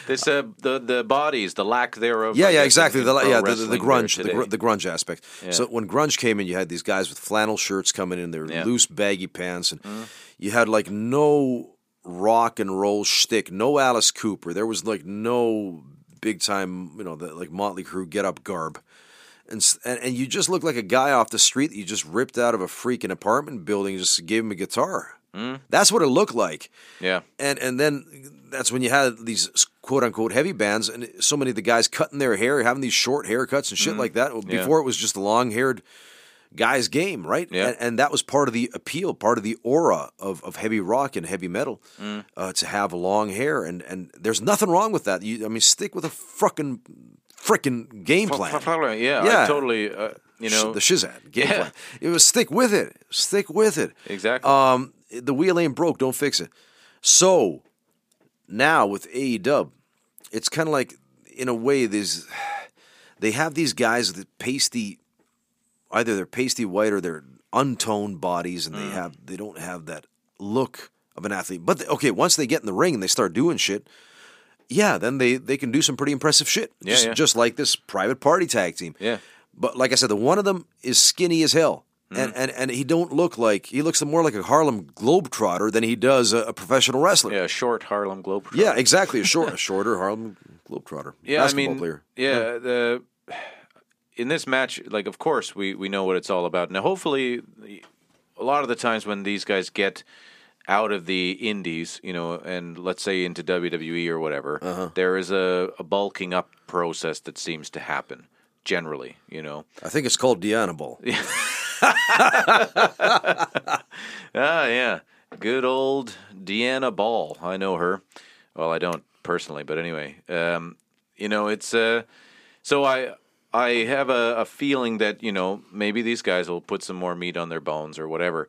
This uh, the the bodies, the lack thereof. yeah, yeah, exactly. The, yeah, the, the, the grunge, the, gr- the grunge aspect. So when grunge came in, you had these guys with flannel shirts coming in, their Yeah. Loose baggy pants, and you had like no rock and roll shtick, no Alice Cooper. There was like no big time, you know, the, like Motley Crue get up garb. And, and and you just looked like a guy off the street that you just ripped out of a freaking apartment building, and just gave him a guitar. Mm. That's what it looked like yeah, and and then that's when you had these quote unquote heavy bands, and so many of the guys cutting their hair, having these short haircuts and shit like that. Mm-hmm. Yeah. Before it was just long haired guy's game, right? Yeah. And, and that was part of the appeal, part of the aura of, of heavy rock and heavy metal Mm. uh, to have long hair, and and there's nothing wrong with that. You, I mean, stick with a fucking frickin' game plan. yeah, Yeah. I totally. Uh, you know, the shizat game Yeah. plan. It was stick with it, stick with it. Exactly. Um, the wheel ain't broke, don't fix it. So now with AEW, it's kind of like in a way there's they have these guys with pasty, either they're pasty white or they're untoned bodies, and they Mm. have they don't have that look of an athlete. But they- okay, once they get in the ring and they start doing shit. Yeah, then they, they can do some pretty impressive shit. Yeah, just, yeah. just like this private party tag team. Yeah. But like I said, the one of them is skinny as hell. Mm. And, and and he don't look like he looks more like a Harlem Globetrotter than he does a, a professional wrestler. yeah, short Harlem Globetrotter. Yeah, exactly. A short, a shorter Harlem Globetrotter. Yeah, basketball I mean, player. yeah, the in this match, like, of course, we we know what it's all about. Now, hopefully, a lot of the times when these guys get out of the indies, you know, and let's say into WWE or whatever, Uh-huh. there is a, a bulking up process that seems to happen generally, you know. I think it's called Ball. Ah, yeah. Good old Deanna Ball. I know her. Well, I don't personally, but anyway, um, you know, it's uh, so I I have a, a feeling that you know maybe these guys will put some more meat on their bones or whatever.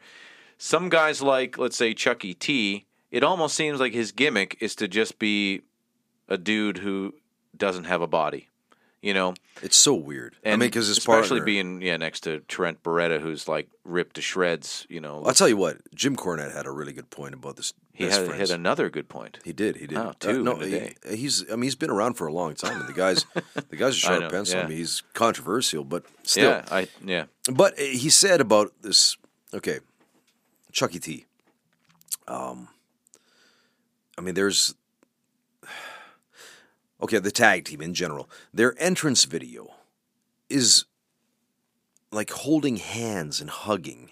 Some guys like let's say Chucky T. It almost seems like his gimmick is to just be a dude who doesn't have a body. You know, It's so weird. and I mean, because especially partner. being yeah next to Trent Beretta, who's like ripped to shreds. You know, I'll tell you what, Jim Cornette had a really good point about this. he best had, had another good point. He did. He did. Oh, two no, in a he- he's. I mean, he's been around for a long time, and the guy's the guy's a sharp know, pencil. I mean, he's controversial, but still. Yeah, I yeah. But he said about this. Okay, Chucky T. Um, I mean, there's. Okay, the tag team in general, their entrance video is like holding hands and hugging.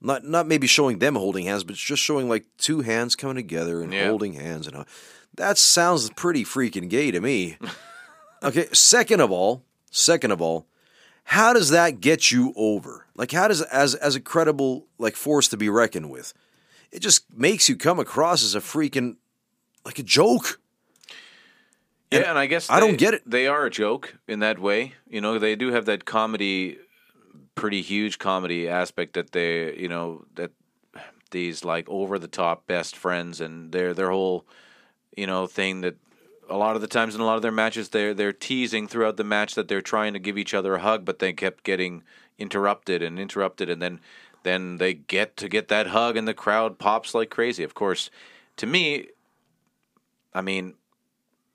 Not not maybe showing them holding hands, but just showing like two hands coming together and Yeah. holding hands and hug- that sounds pretty freaking gay to me. okay, second of all, second of all, how does that get you over? Like how does as as a credible like force to be reckoned with? It just makes you come across as a freaking like a joke. Yeah, and I guess I don't get it. They are a joke in that way. You know, they do have that comedy, pretty huge comedy aspect that they, you know, that these like over the top best friends and their their whole, you know, thing that a lot of the times in a lot of their matches they're they're teasing throughout the match that they're trying to give each other a hug, but they kept getting interrupted and interrupted, and then then they get to get that hug and the crowd pops like crazy. Of course, to me, I mean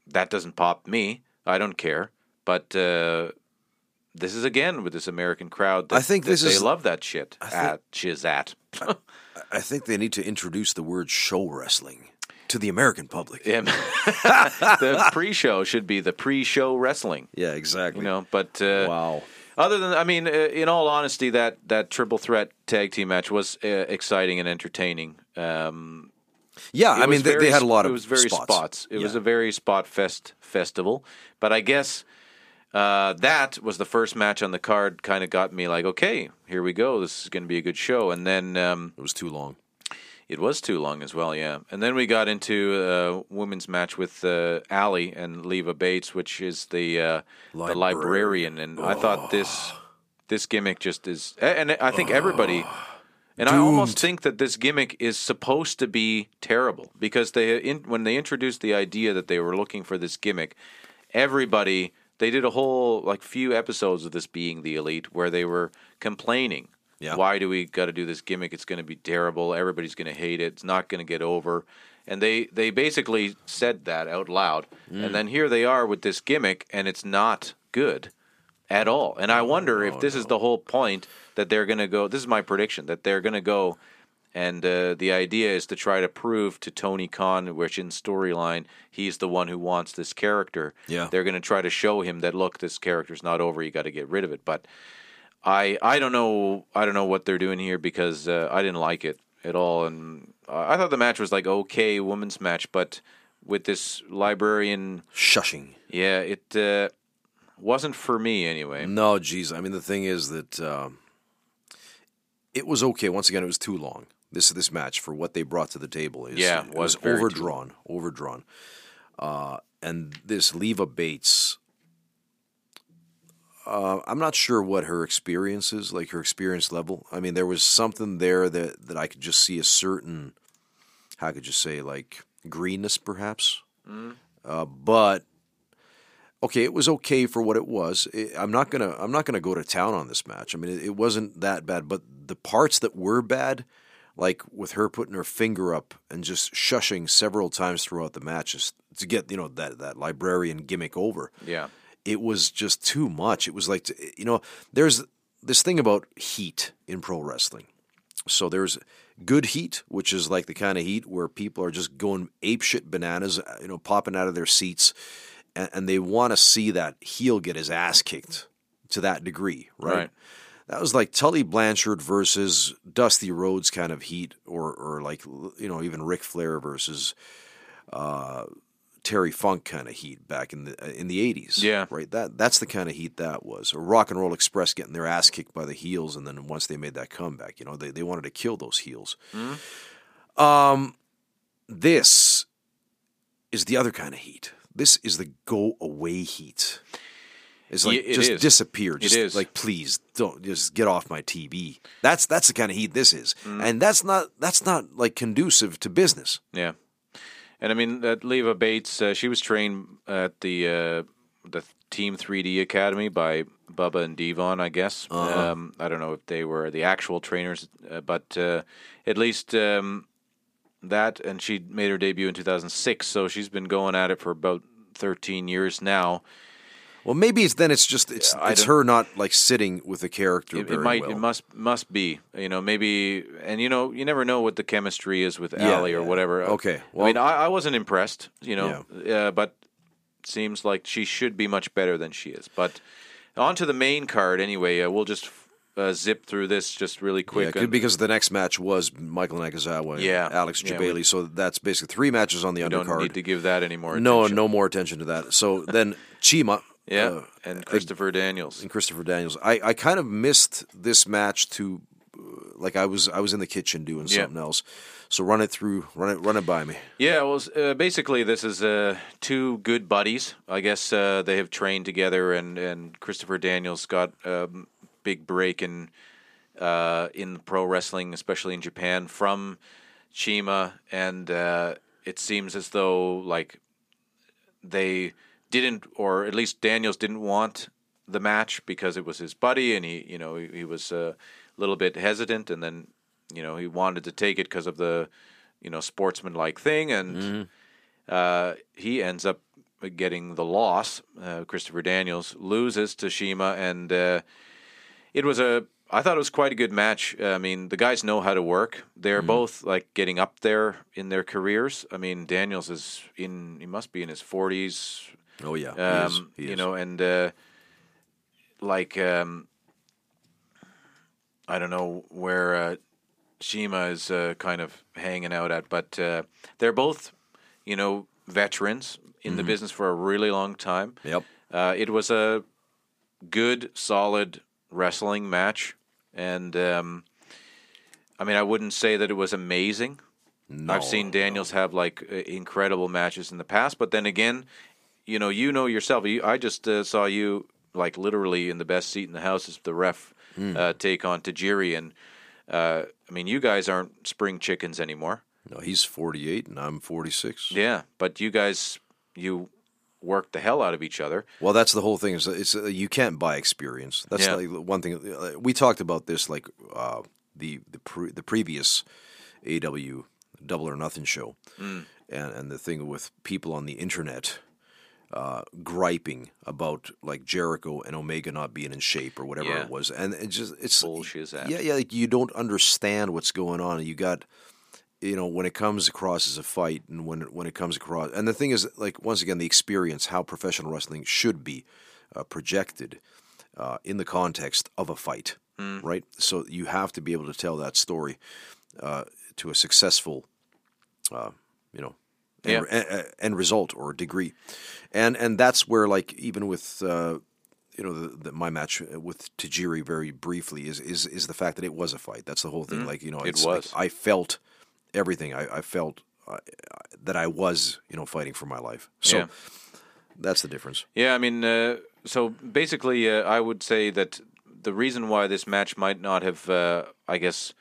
that doesn't pop me. I don't care. But uh, this is again with this American crowd. That, I think this they is- love that shit. think- At Shizat. I think they need to introduce the word show wrestling to the American public. Yeah. the pre-show should be the pre-show wrestling. Yeah, exactly. You know, but uh, wow. other than I mean, uh, in all honesty, that that triple threat tag team match was uh, exciting and entertaining. Um, Yeah, It I mean they, very they had a lot of It was very spots. It was a very spot fest festival, but I guess uh, that was the first match on the card. Kind of got me like, okay, here we go. This is going to be a good show. And then um, It was too long. it was too long as well, yeah. And then we got into a women's match with uh, Allie and Leva Bates, which is the uh, the Librarian. librarian. And I thought this this gimmick just is, and I think everybody. And I almost think that this gimmick is supposed to be terrible because they in, when they introduced the idea that they were looking for this gimmick, everybody they did a whole like few episodes of this being the elite where they were complaining. Yeah. Why do we got to do this gimmick? It's going to be terrible. Everybody's going to hate it. It's not going to get over. And they they basically said that out loud. Mm. And then here they are with this gimmick and it's not good at all. And I oh, wonder if this is the whole point that they're going to go. This is my prediction that they're going to go, and uh, the idea is to try to prove to Tony Khan, which in storyline he's the one who wants this character. Yeah. they're going to try to show him that look, this character's not over. You got to get rid of it. But I I don't know I don't know what they're doing here because uh, I didn't like it at all, and I thought the match was like okay women's match, but with this librarian, Shushing. yeah, it. Uh, wasn't for me anyway. No, geez. I mean, the thing is that um, it was okay. Once again, it was too long. This this match for what they brought to the table is Yeah, it was was very too overdrawn, overdrawn. Uh, and this Leva Bates, uh, I'm not sure what her experience is, like her experience level. I mean, there was something there that that I could just see a certain, how could you say, like greenness, perhaps. Uh, but okay, it was okay for what it was. I'm not gonna I'm not gonna go to town on this match. I mean, it, it wasn't that bad, but the parts that were bad, like with her putting her finger up and just shushing several times throughout the matches to get you know that that librarian gimmick over. Yeah. It was just too much. It was like you know, there's this thing about heat in pro wrestling. So there's good heat, which is like the kind of heat where people are just going apeshit bananas, you know, popping out of their seats, and, and they want to see that heel get his ass kicked to that degree, right? Right. That was like Tully Blanchard versus Dusty Rhodes kind of heat, or or like you know even Ric Flair versus uh, Terry Funk kind of heat back in the uh, in the eighties. Yeah. right. That that's the kind of heat that was. Or Rock and Roll Express getting their ass kicked by the heels, and then once they made that comeback, you know they they wanted to kill those heels. Um, this is the other kind of heat. This is the go away heat. It's like it just is. disappear. Just is. like please don't just get off my TV. That's that's the kind of heat this is, Mm. and that's not that's not like conducive to business. Yeah, and I mean that Leva Bates, uh, she was trained at the uh, the Team 3D Academy by Bubba and D-Von, I guess. Uh-huh. Um, I don't know if they were the actual trainers, uh, but uh, at least um, that. And she made her debut in 2006, so she's been going at it for about 13 years now. Well, maybe it's then it's just it's I it's her not like sitting with the character It, it might, well. it must, must be. You know, maybe, and you know, you never know what the chemistry is with Yeah, Allie or yeah. whatever. Okay, I mean, I, I wasn't impressed. You know, uh, but seems like she should be much better than she is. But on to the main card anyway. Uh, we'll just uh, zip through this just really quick. and because the next match was Michael Nakazawa and Yeah, Alex yeah, Jebailey, so that's basically three matches on the we don't undercard. need to give that any more. no, attention. no more attention to that. So then CIMA, Yeah, uh, and Christopher Daniels. and Christopher Daniels. I, I kind of missed this match to uh, like I was I was in the kitchen doing Yeah. something else. So run it through, run it run it by me. Yeah, well, uh, basically, this is uh, two good buddies. I guess uh, they have trained together, and, and Christopher Daniels got a big break in uh, in pro wrestling, especially in Japan, from CIMA, and uh, it seems as though like they didn't, or at least Daniels didn't want the match because it was his buddy, and he, you know, he, he was a little bit hesitant, and then, you know, he wanted to take it because of the, you know, sportsmanlike thing, and uh, he ends up getting the loss. Uh, Christopher Daniels loses to CIMA, and uh, it was a. I thought it was quite a good match. I mean, the guys know how to work. They're both like getting up there in their careers. I mean, Daniels is in. He must be in his forties, Oh yeah, he um, is. He you is. know, and uh, like um, I don't know where uh, CIMA is uh, kind of hanging out at, but uh, they're both, you know, veterans in the business for a really long time. Yep. Uh, it was a good, solid wrestling match, and um, I mean, I wouldn't say that it was amazing. I've seen Daniels have like incredible matches in the past, but then again, you know, you know yourself. You, I just uh, saw you like literally in the best seat in the house as the ref uh, take on Tajiri, and uh, I mean, you guys aren't spring chickens anymore. No, he's 48 and I'm 46. Yeah, but you guys, you work the hell out of each other. Well, that's the whole thing. Is it's uh, you can't buy experience. That's Yeah. like one thing. uh, We talked about this like uh, the the pre- the previous AEW Double or Nothing show, Mm. and and the thing with people on the internet uh, griping about like Jericho and Omega not being in shape or whatever Yeah. it was, and it just it's Bullshit. Yeah, yeah. Like you don't understand what's going on. You got you know when it comes across as a fight and when it, when it comes across and the thing is like once again the experience how professional wrestling should be uh, projected uh, in the context of a fight Hmm. right so you have to be able to tell that story uh, to a successful uh, you know end, Yeah. e- e- end result or degree and and that's where like even with uh, you know the, the, my match with Tajiri very briefly is is is the fact that it was a fight. That's the whole thing. Like you know, Mm. It it's like was. I felt everything. I, I felt uh, that I was you know fighting for my life. So Yeah. that's the difference. Yeah, I mean, uh, so basically, uh, I would say that the reason why this match might not have, uh, I guess,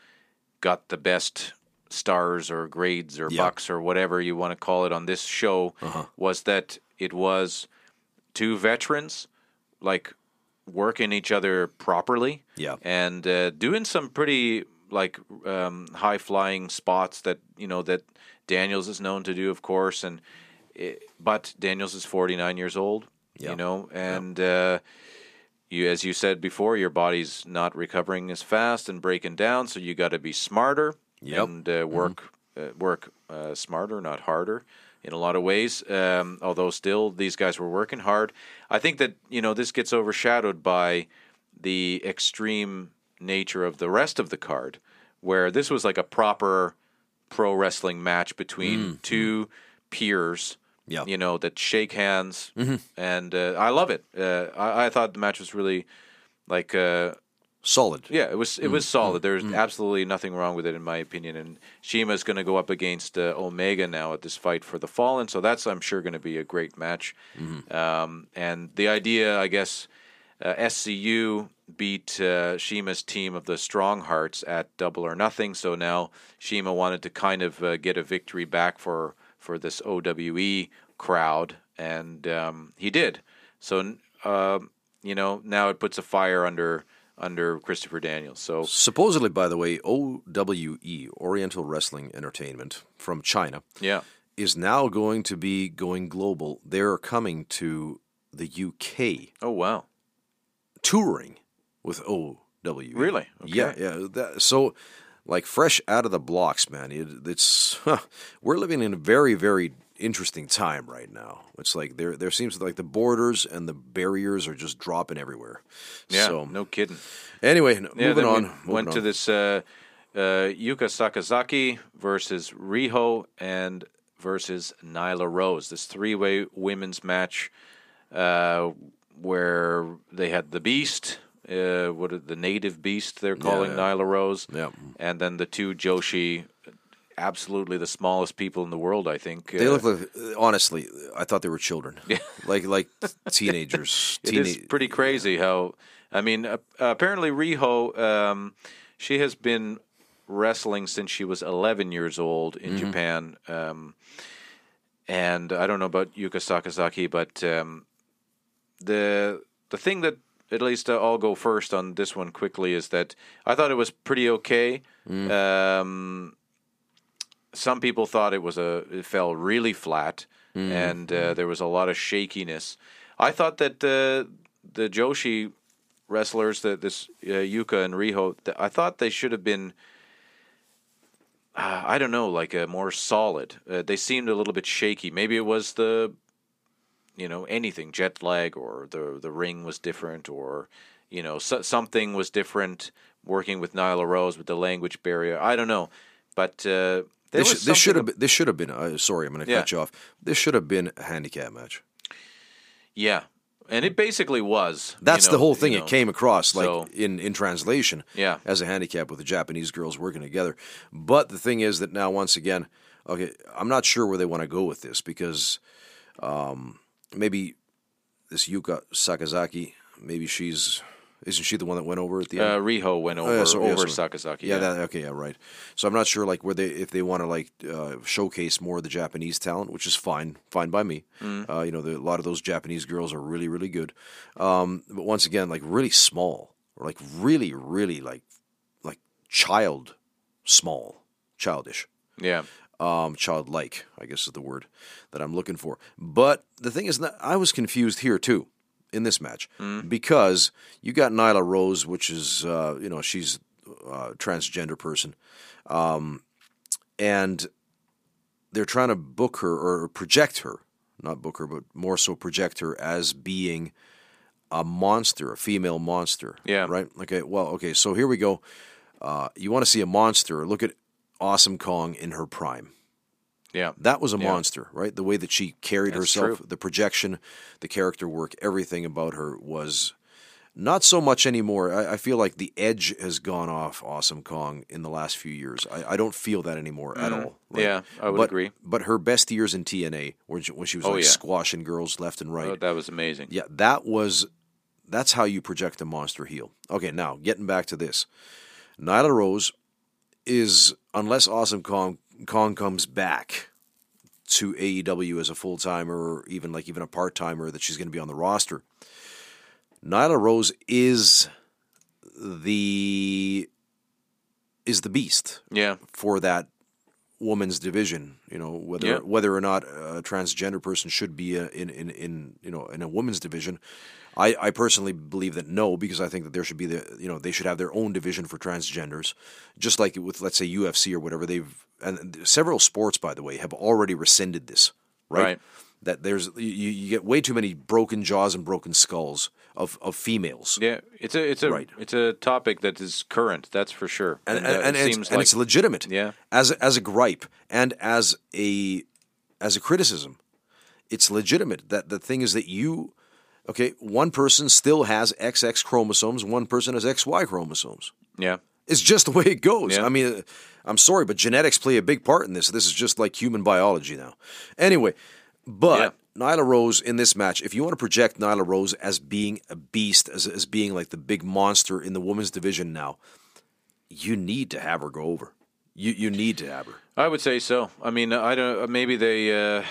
got the best stars or grades or Yeah. bucks or whatever you want to call it on this show was that it was two veterans, like working each other properly. Yeah. and uh, doing some pretty like um, high flying spots that you know that Daniels is known to do, of course, and it, but Daniels is forty nine years old, Yeah. you know, and uh, you as you said before, your body's not recovering as fast and breaking down, so you got to be smarter Yep. and uh, work uh, work uh, smarter, not harder. In a lot of ways, um, although still these guys were working hard. I think that you know this gets overshadowed by the extreme nature of the rest of the card, where this was like a proper pro wrestling match between two peers. Yeah. you know that shake hands, and uh, I love it. Uh, I, I thought the match was really like uh, Solid. yeah, it was it was solid. There's absolutely nothing wrong with it in my opinion. And CIMA's going to go up against uh, Omega now at this fight for the Fallen, so that's I'm sure going to be a great match. Um, and the idea, I guess, uh, SCU beat uh, CIMA's team of the Strong Hearts at Double or Nothing. So now CIMA wanted to kind of uh, get a victory back for for this OWE crowd, and um, he did. So, uh, you know, now it puts a fire under under Christopher Daniels. So Supposedly, by the way, OWE, Oriental Wrestling Entertainment from China, yeah, is now going to be going global. They're coming to the UK oh wow, touring with OW. Really? Yeah, Okay. yeah. That, so, like, fresh out of the blocks, man. It, it's we're living in a very, very interesting time right now. It's like there, there seems like the borders and the barriers are just dropping everywhere. yeah, So, no kidding. anyway, Yeah, moving on. we moving went to this uh, uh, Yuka Sakazaki versus Riho and versus Nyla Rose. This three-way women's match uh, where they had the Beast, uh, what are- the Native Beast they're calling yeah. Nyla Rose, Yeah. and then the two Joshi, absolutely the smallest people in the world, I think. They uh, look like, honestly, I thought they were children. Yeah. Like, like teenagers. It Teena- is pretty crazy how. I mean, uh, apparently Riho, um, she has been wrestling since she was 11 years old in Japan. Um, and I don't know about Yuka Sakazaki, but um, the the thing that at least uh, I'll go first on this one quickly is that I thought it was pretty okay. Um, some people thought it was a it fell really flat, and uh, there was a lot of shakiness. I thought that uh, the Joshi wrestlers, that this uh, Yuka and Riho, th- I thought they should have been. Uh, I don't know, like a more solid. Uh, they seemed a little bit shaky. Maybe it was the, you know, anything jet lag, or the the ring was different, or you know, so, something was different. Working with Nyla Rose with the language barrier, I don't know, but uh, This, sh- this should have been, this should have been uh, sorry I'm going to Yeah. cut you off. This should have been a handicap match. Yeah, and it basically was. you That's know- the whole thing. you know. It came across like so- in in translation Yeah. as a handicap with the Japanese girls working together. But the thing is that now once again, okay, I'm not sure where they want to go with this because um, maybe this Yuka Sakazaki, maybe she's isn't she the one that went over at the end? Uh, Riho went over Oh, yeah, so- yeah, over so- Sakazaki. Yeah, that, okay, yeah, right. So I'm not sure, like, where they if they want to like uh, showcase more of the Japanese talent, which is fine, fine by me. Mm. Uh, you know, the, a lot of those Japanese girls are really, really good. Um, but once again, like, really small, or like really, really like like child small, childish yeah. Um, childlike, I guess is the word that I'm looking for. But the thing is, that I was confused here too in this match because you got Nyla Rose, which is uh, you know she's a transgender person, um, and they're trying to book her or project her, not book her, but more so project her as being a monster, a female monster. Yeah. Right. Okay. Well. Okay. So here we go. Uh, you want to see a monster? Look at Awesome Kong in her prime. Yeah. That was a Yeah. monster, right? The way that she carried That's herself, true. the projection, the character work, everything about her was not so much anymore. I, I feel like the edge has gone off Awesome Kong in the last few years. I, I don't feel that anymore at all. right? Mm. Yeah, I would but, agree. But her best years in TNA, when she, when she was Oh, like yeah. squashing girls left and right, Oh, that was amazing. yeah, that was that's how you project a monster heel. Okay, now getting back to this, Nyla Rose is unless Awesome Kong Kong comes back to AEW as a full timer or even like even a part timer that she's going to be on the roster. Nyla Rose is the is the beast Yeah. for that woman's division. You know whether Yeah. whether or not a transgender person should be uh in, in in you know in a women's division. I, I personally believe that no, because I think that there should be the you know they should have their own division for transgenders, just like with let's say UFC or whatever. They've and several sports, by the way, have already rescinded this. Right. Right. That there's you, you get way too many broken jaws and broken skulls of, of females. Yeah. It's a it's a Right. it's a topic that is current. That's for sure. and and, uh, and, it it's, seems and it's legitimate. Yeah. As a, as a gripe and as a as a criticism, it's legitimate. That the thing is that you, okay, one person still has XX chromosomes, one person has XY chromosomes. yeah. It's just the way it goes. Yeah. I mean, uh, I'm sorry, but genetics play a big part in this. This is just like human biology now. Anyway, but Yeah. Nyla Rose in this match, if you want to project Nyla Rose as being a beast, as, as being like the big monster in the women's division now, you need to have her go over. You you need to have her. I would say so. I mean, I don't. Maybe they uh,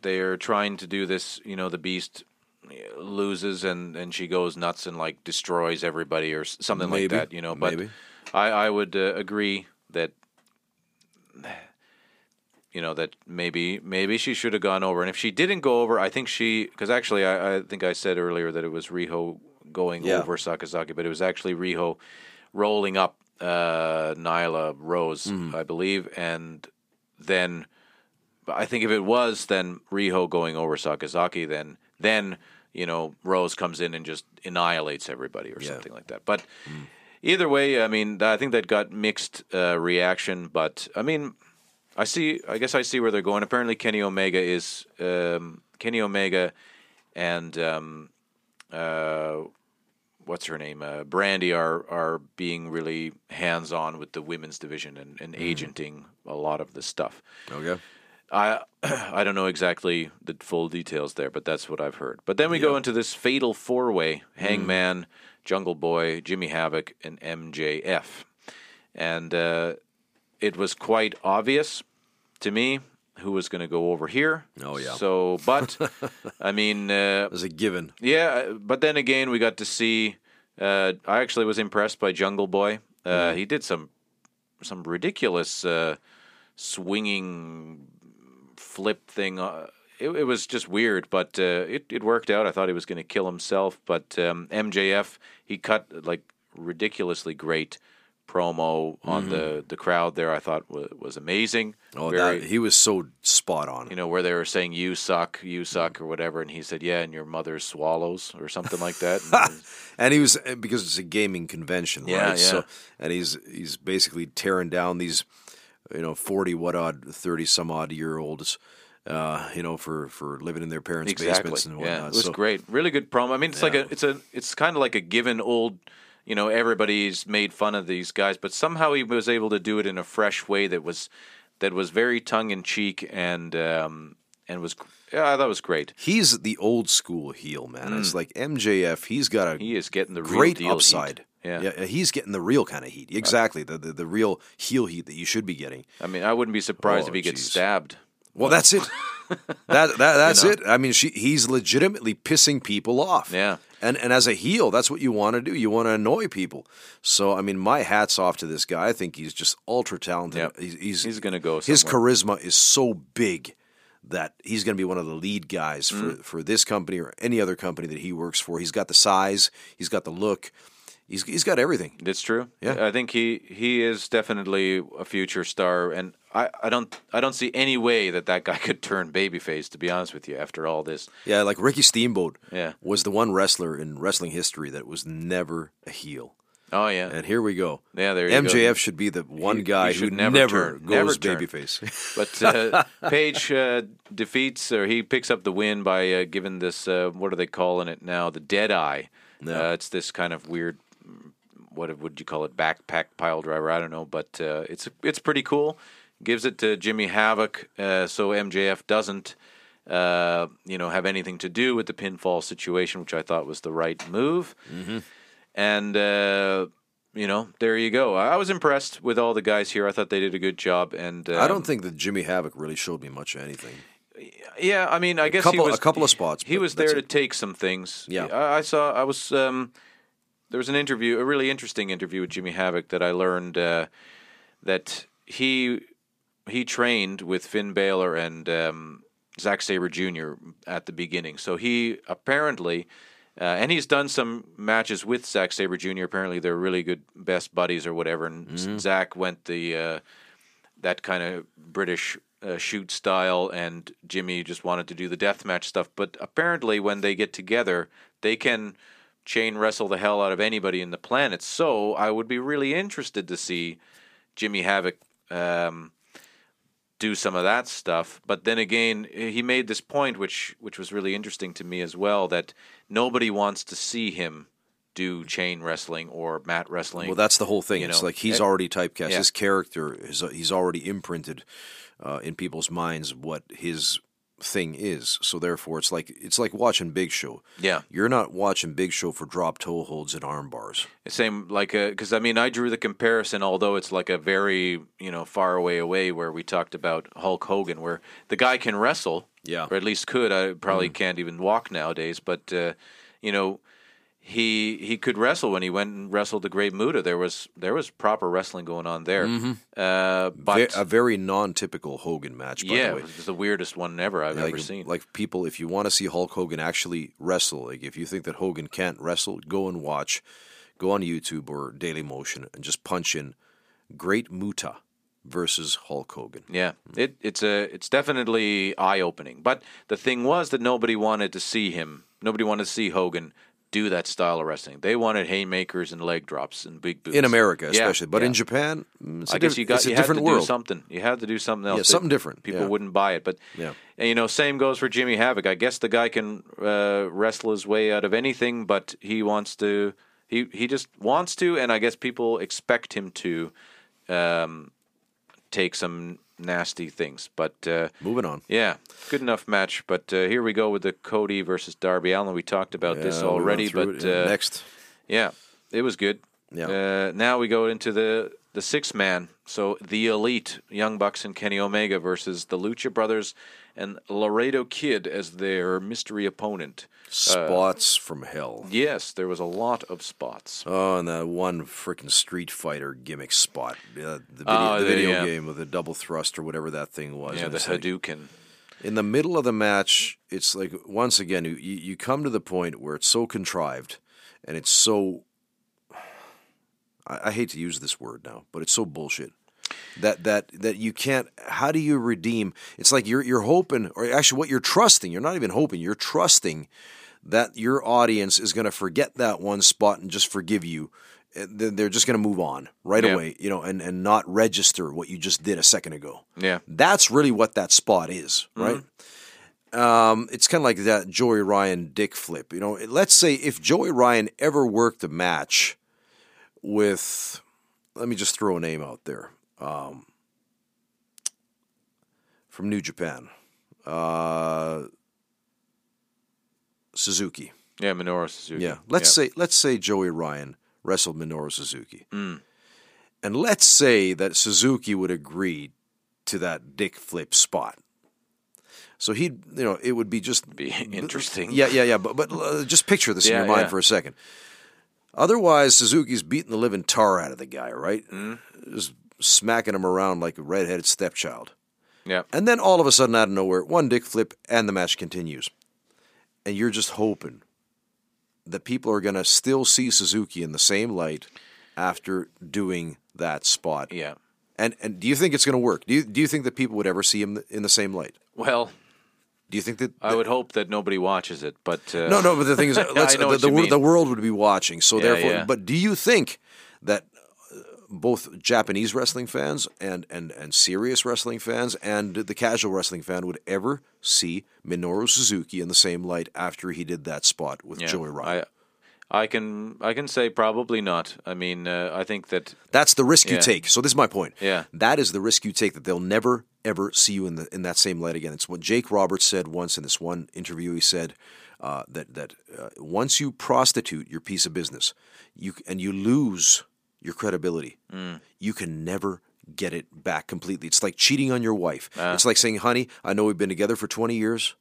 they are trying to do this. You know, the Beast loses and and she goes nuts and like destroys everybody or something Maybe. like that. You know, but Maybe. I I would uh, agree that. You know that maybe maybe she should have gone over, and if she didn't go over, I think she because actually I, I think I said earlier that it was Riho going Yeah. over Sakazaki, but it was actually Riho rolling up uh, Nyla Rose, Mm-hmm. I believe, and then I think if it was then Riho going over Sakazaki, then then you know Rose comes in and just annihilates everybody or Yeah. something like that. But either way, I mean, I think that got mixed uh, reaction. But I mean, I see. I guess I see where they're going. Apparently, Kenny Omega is um, Kenny Omega and um, uh, what's her name? Uh, Brandi are are being really hands on with the women's division and, and agenting a lot of the stuff. Okay. I I don't know exactly the full details there, but that's what I've heard. But then we go into this fatal four way: Hangman, Jungle Boy, Jimmy Havoc, and MJF, and uh, it was quite obvious to me who was going to go over here. Oh, yeah. So, but I mean, uh, As a given. yeah, but then again, we got to see. Uh, I actually was impressed by Jungle Boy. Uh, He did some some ridiculous uh, swinging flip thing. Uh, it, it was just weird, but uh, it it worked out. I thought he was going to kill himself, but um, MJF he cut like ridiculously great promo on the the crowd there. I thought was, was amazing. Oh, Very- that, he was so spot on. you know, where they were saying "you suck, you suck" or whatever, and he said, "Yeah, and your mother swallows" or something like that. And- and he was because it's a gaming convention, Yeah, right? yeah. So, and he's he's basically tearing down these, you know, forty what odd, thirty some odd year olds, uh, you know, for for living in their parents' exactly. basements and Yeah, whatnot. it was so, great. Really good promo. I mean, it's like a, it's a, it's kind of like a given old. You know, everybody's made fun of these guys, but somehow he was able to do it in a fresh way that was that was very tongue in cheek and um, and was yeah, that was great. He's the old school heel, man. It's like MJF. He's got a Mm. He is getting the real great upside. heat. Yeah. yeah, he's getting the real kind of heat. Exactly, the, the the real heel heat that you should be getting. I mean, I wouldn't be surprised Oh, if he gets stabbed. Well, that's it. that that that's know? it. I mean, she he's legitimately pissing people off. Yeah. And and as a heel, that's what you want to do. You want to annoy people. So I mean, my hats off to this guy. I think he's just ultra talented. Yep. He's he's, He's gonna go His charisma is so big that he's going to be one of the lead guys for Mm. for this company or any other company that he works for. He's got the size. He's got the look. He's he's got everything. That's true. Yeah. I think he he is definitely a future star, and I, I don't I don't see any way that that guy could turn babyface. To be honest with you, after all this, Yeah, like Ricky Steamboat Yeah. was the one wrestler in wrestling history that was never a heel. oh yeah, And here we go. Yeah, there you go. MJF should be the one He- guy he who never, never turn. goes Never babyface. But uh, Page uh, defeats or he picks up the win by uh, giving this uh, what are they calling it now? The Dead Eye. Yeah. Uh, it's this kind of weird. What would you call it? Backpack pile driver? I don't know, but uh, it's it's pretty cool. Gives it to Jimmy Havoc, uh, so MJF doesn't, uh, you know, have anything to do with the pinfall situation, which I thought was the right move. Mm-hmm. And uh, you know, there you go. I I was impressed with all the guys here. I thought they did a good job. And I um, don't think that Jimmy Havoc really showed me much of anything. Yeah, I mean, I guess couple- he was a couple of spots, He was there to it. take some things. Yeah. I, I saw. I was. Um, there was an interview, a really interesting interview with Jimmy Havoc that I learned uh, that he he trained with Finn Balor and um, Zack Saber Jr. at the beginning. So he apparently. Uh, and he's done some matches with Zack Saber Jr. Apparently, they're really good best buddies or whatever. And Mm-hmm. Zack went the uh, that kind of British uh, shoot style, and Jimmy just wanted to do the death match stuff. But apparently, when they get together, they can chain wrestle the hell out of anybody in the planet. So I would be really interested to see Jimmy Havoc um, do some of that stuff. But then again, he made this point, which which was really interesting to me as well, that nobody wants to see him do chain wrestling or mat wrestling. Well, that's the whole thing. You it's know, like he's already typecast. yeah. His character is he's already imprinted uh, in people's minds what his thing is. So therefore, it's like it's like watching Big Show. Yeah. you're not watching Big Show for drop toe holds and arm bars. Same like because I mean I drew the comparison, although it's like a very you know far away away where we talked about Hulk Hogan, where the guy can wrestle, Yeah. or at least could. I probably Mm. can't even walk nowadays, but uh, you know, he he could wrestle when he went and wrestled the Great Muta. There was there was proper wrestling going on there. Uh, but Ve- a very non-typical Hogan match. By yeah, the way. it was the weirdest one ever I've like, ever seen. like people, if you want to see Hulk Hogan actually wrestle, like if you think that Hogan can't wrestle, go and watch, go on YouTube or Daily Motion and just punch in Great Muta versus Hulk Hogan. Yeah, it, it's a it's definitely eye opening. But the thing was that nobody wanted to see him. Nobody wanted to see Hogan do that style of wrestling. They wanted haymakers and leg drops and big boots In America, Yeah, especially, but in. Japan, it's a I guess you got you had to world. do something. You had to do something else. Yeah, something different, People yeah. wouldn't buy it, but Yeah. and, you know, same goes for Jimmy Havoc. I guess the guy can uh, wrestle his way out of anything, but he wants to. He he just wants to, and I guess people expect him to um, take some nasty things. But uh, Moving on. yeah, good enough match. But uh, here we go with the Cody versus Darby Allin. We talked about this Yeah, went already, but it. Yeah, uh, next, yeah, it was good. Yeah. Uh, now we go into the the six man. So the elite Young Bucks and Kenny Omega versus the Lucha Brothers and Laredo Kid as their mystery opponent. spots from hell. Yes, there was a lot of spots. Oh, and that one freaking Street Fighter gimmick spot, uh, the video, Oh, the video yeah. game with the double thrust or whatever that thing was. yeah, And the like- Hadouken. in the middle of the match, it's like once again you, you come to the point where it's so contrived and it's so. I, I hate to use this word now, but it's so bullshit that that that you can't. How do you redeem? It's like you're you're hoping, or actually, what you're trusting. You're not even hoping. You're trusting that your audience is going to forget that one spot and just forgive you. Then They're just going to move on right Yeah. away, you know, and, and not register what you just did a second ago. Yeah. That's really what that spot is, right? Um, it's kind of like that Joey Ryan dick flip. You know, let's say if Joey Ryan ever worked a match with, let me just throw a name out there, um, from New Japan, uh, Suzuki. Yeah, Minoru Suzuki. Yeah, let's say let's say Joey Ryan wrestled Minoru Suzuki, and let's say that Suzuki would agree to that dick flip spot. So he'd, you know, it would be just Be interesting. Yeah, yeah, yeah. But but uh, just picture this in your mind yeah. for a second. Otherwise, Suzuki's beating the living tar out of the guy, right? Mm-hmm. Just smacking him around like a redheaded stepchild. Yeah. And then all of a sudden, out of nowhere, one dick flip and the match continues. And you're just hoping that people are going to still see Suzuki in the same light after doing that spot. Yeah. And and do you think it's going to work? Do you do you think that people would ever see him in the same light? Well, Do you think that? I would hope that nobody watches it, but uh, no, no. But the thing is, let's, know the, the, you wor- mean. the world would be watching. So Yeah, therefore, yeah. but do you think that uh, both Japanese wrestling fans and, and, and serious wrestling fans and the casual wrestling fan would ever see Minoru Suzuki in the same light after he did that spot with Yeah, Joey Ryan? I, I can I can say probably not. I mean, uh, I think that That's the risk you take. So this is my point. Yeah. That is the risk you take that they'll never ever see you in the in that same light again. It's what Jake Roberts said once in this one interview. He said uh, that that uh, once you prostitute your piece of business, you and you lose your credibility, Mm. you can never get it back completely. It's like cheating on your wife. Ah. It's like saying, "Honey, I know we've been together for 20 years,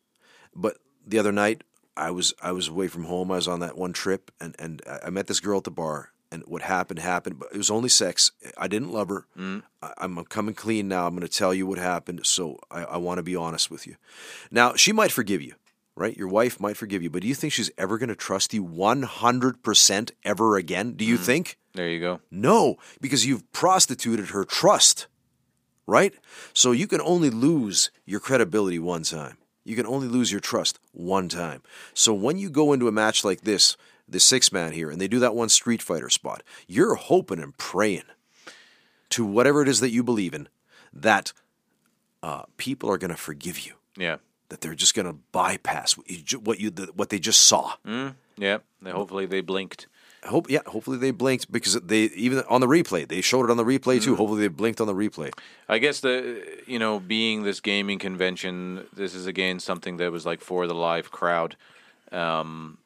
but the other night I was I was away from home. I was on that one trip, and and I met this girl at the bar. And what happened happened, but it was only sex. I didn't love her. Mm. I, I'm coming clean now. I'm going to tell you what happened. So I, I want to be honest with you. Now she might forgive you, right? Your wife might forgive you, but do you think she's ever going to trust you 100 percent ever again? Do you mm. think? there you go. No, because you've prostituted her trust, right? So you can only lose your credibility one time. You can only lose your trust one time. So when you go into a match like this, the six man here, and they do that one Street Fighter spot, you're hoping and praying to whatever it is that you believe in that uh, people are going to forgive you, Yeah. that they're just going to bypass what you, what you what they just saw. Yeah. They- Hopefully they blinked. Hope yeah. Hopefully they blinked because they even on the replay they showed it on the replay too. Hopefully they blinked on the replay. I guess the you know being this gaming convention, this is again something that was like for the live crowd. Um,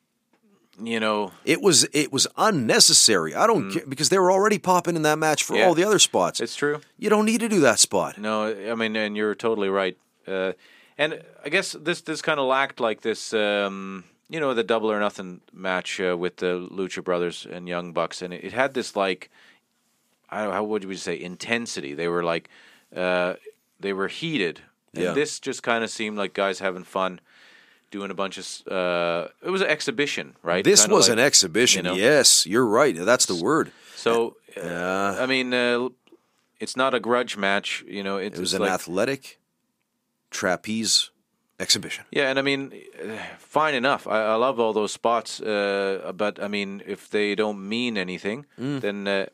you know, It was it was unnecessary. I don't care because they were already popping in that match for Yeah. all the other spots. it's true. you don't need to do that spot. No, I mean, and you're totally right. Uh, and I guess this this kind of lacked like this, um, you know, the double or nothing match uh, with the Lucha Brothers and Young Bucks, and it, it had this like, I don't know, how would you say intensity? They were like, uh, they were heated. And Yeah. this just kind of seemed like guys having fun, doing a bunch of. Uh, it was an exhibition, right? This Kinda was like- an exhibition. you know? Yes, you're right. That's the word. So, uh, I mean, uh, it's not a grudge match. You know, it's, It was an like, athletic trapeze exhibition. Yeah, and I mean, uh, fine enough. I, I love all those spots, uh, but I mean, if they don't mean anything, Mm. then uh,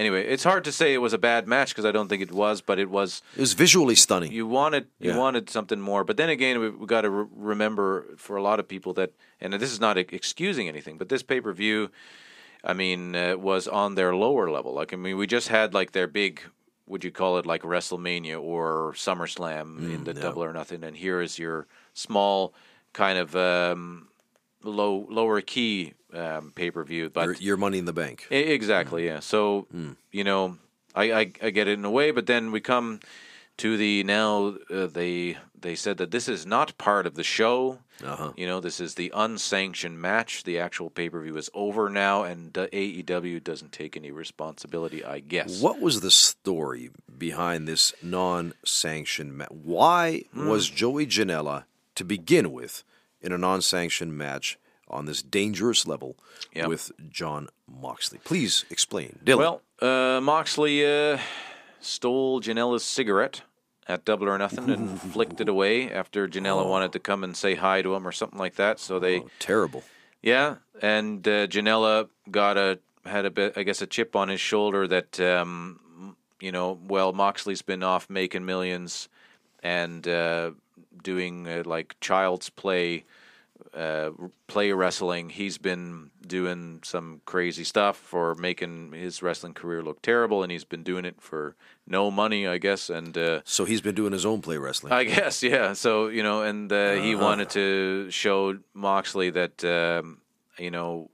anyway, it's hard to say it was a bad match because I don't think it was, but it was. It was visually stunning. You wanted you Yeah. wanted something more, but then again, we, we got to re- remember for a lot of people that, and this is not excusing anything, but this pay per view, I mean, uh, was on their lower level. Like, I mean, we just had like their big, would you call it like WrestleMania or SummerSlam in the yeah. Double or Nothing, and here is your small kind of um, low lower key um, pay per view, but your, your money in the bank. Exactly, yeah. So, you know, I, I I get it in a way, but then we come to the now uh, they they said that this is not part of the show. Uh-huh. You know, this is the unsanctioned match. The actual pay per view is over now, and uh, AEW doesn't take any responsibility. I guess. What was the story behind this non-sanctioned match? Why Hmm. was Joey Janela to begin with in a non-sanctioned match on this dangerous level Yep. with Jon Moxley? Please explain, Dylan. Well, uh, Moxley uh, stole Janela's cigarette at Double or Nothing and flicked it away after Janela wanted to come and say hi to him or something like that. So they. Oh, terrible. Yeah, and uh, Janela got a had a bit, I guess, a chip on his shoulder that um, you know, well, Moxley's been off making millions and uh, doing uh, like child's play, uh, play wrestling. He's been doing some crazy stuff for making his wrestling career look terrible, and he's been doing it for no money, I guess, and. Uh, So he's been doing his own play wrestling. I guess, yeah. So you know, and uh, he wanted to show Moxley that um, you know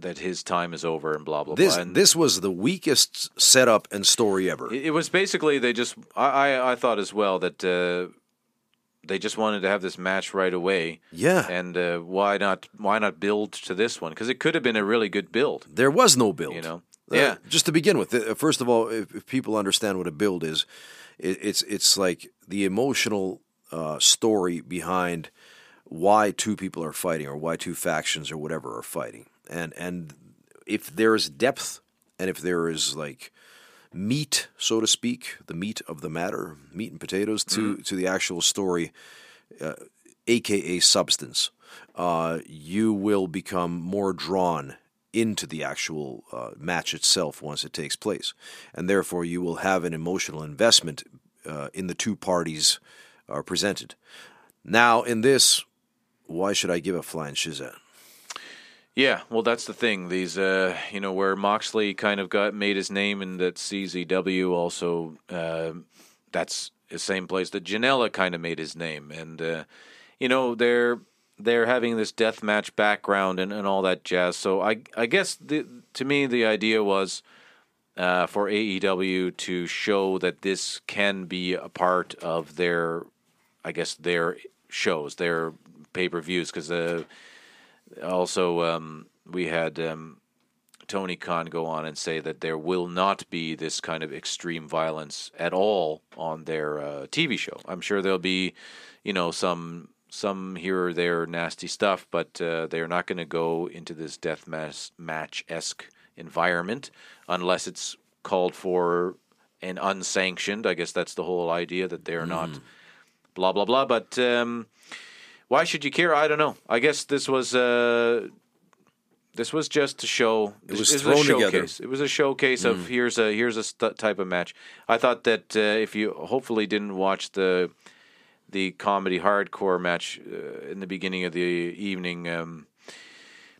that his time is over and blah blah this blah. And this was the weakest setup and story ever. it, it was basically they just I, I I thought as well that uh, they just wanted to have this match right away. Yeah. And uh, why not why not build to this one? Because it could have been a really good build. There was no build. You know? Uh, Yeah. just to begin with, uh, first of all, if, if people understand what a build is, it, it's it's like the emotional uh, story behind why two people are fighting or why two factions or whatever are fighting, and and if there is depth and if there is like meat, so to speak, the meat of the matter, meat and potatoes to to the actual story, uh, aka substance, uh, you will become more drawn into the actual uh, match itself once it takes place, and therefore you will have an emotional investment uh, in the two parties are presented. Now, in this, why should I give a flying shizat? Yeah, well, that's the thing. These, uh, you know, where Moxley kind of got made his name in that CZW, also, uh, that's the same place that Janela kind of made his name, and uh, you know, they're they're having this death match background and, and all that jazz. So I I guess the, to me the idea was. Uh, for AEW to show that this can be a part of their, I guess their shows, their pay per views, because uh, also um, we had um, Tony Khan go on and say that there will not be this kind of extreme violence at all on their uh, TV show. I'm sure there'll be, you know, some some here or there nasty stuff, but uh, they're not going to go into this death match esque environment unless it's called for and unsanctioned. I guess that's the whole idea that they're not blah blah blah. But um, why should you care? I don't know. I guess this was uh, this was just to show. It was a thrown together. showcase. It was a showcase of here's a here's a st- type of match. I thought that uh, if you hopefully didn't watch the the comedy hardcore match uh, in the beginning of the evening, um,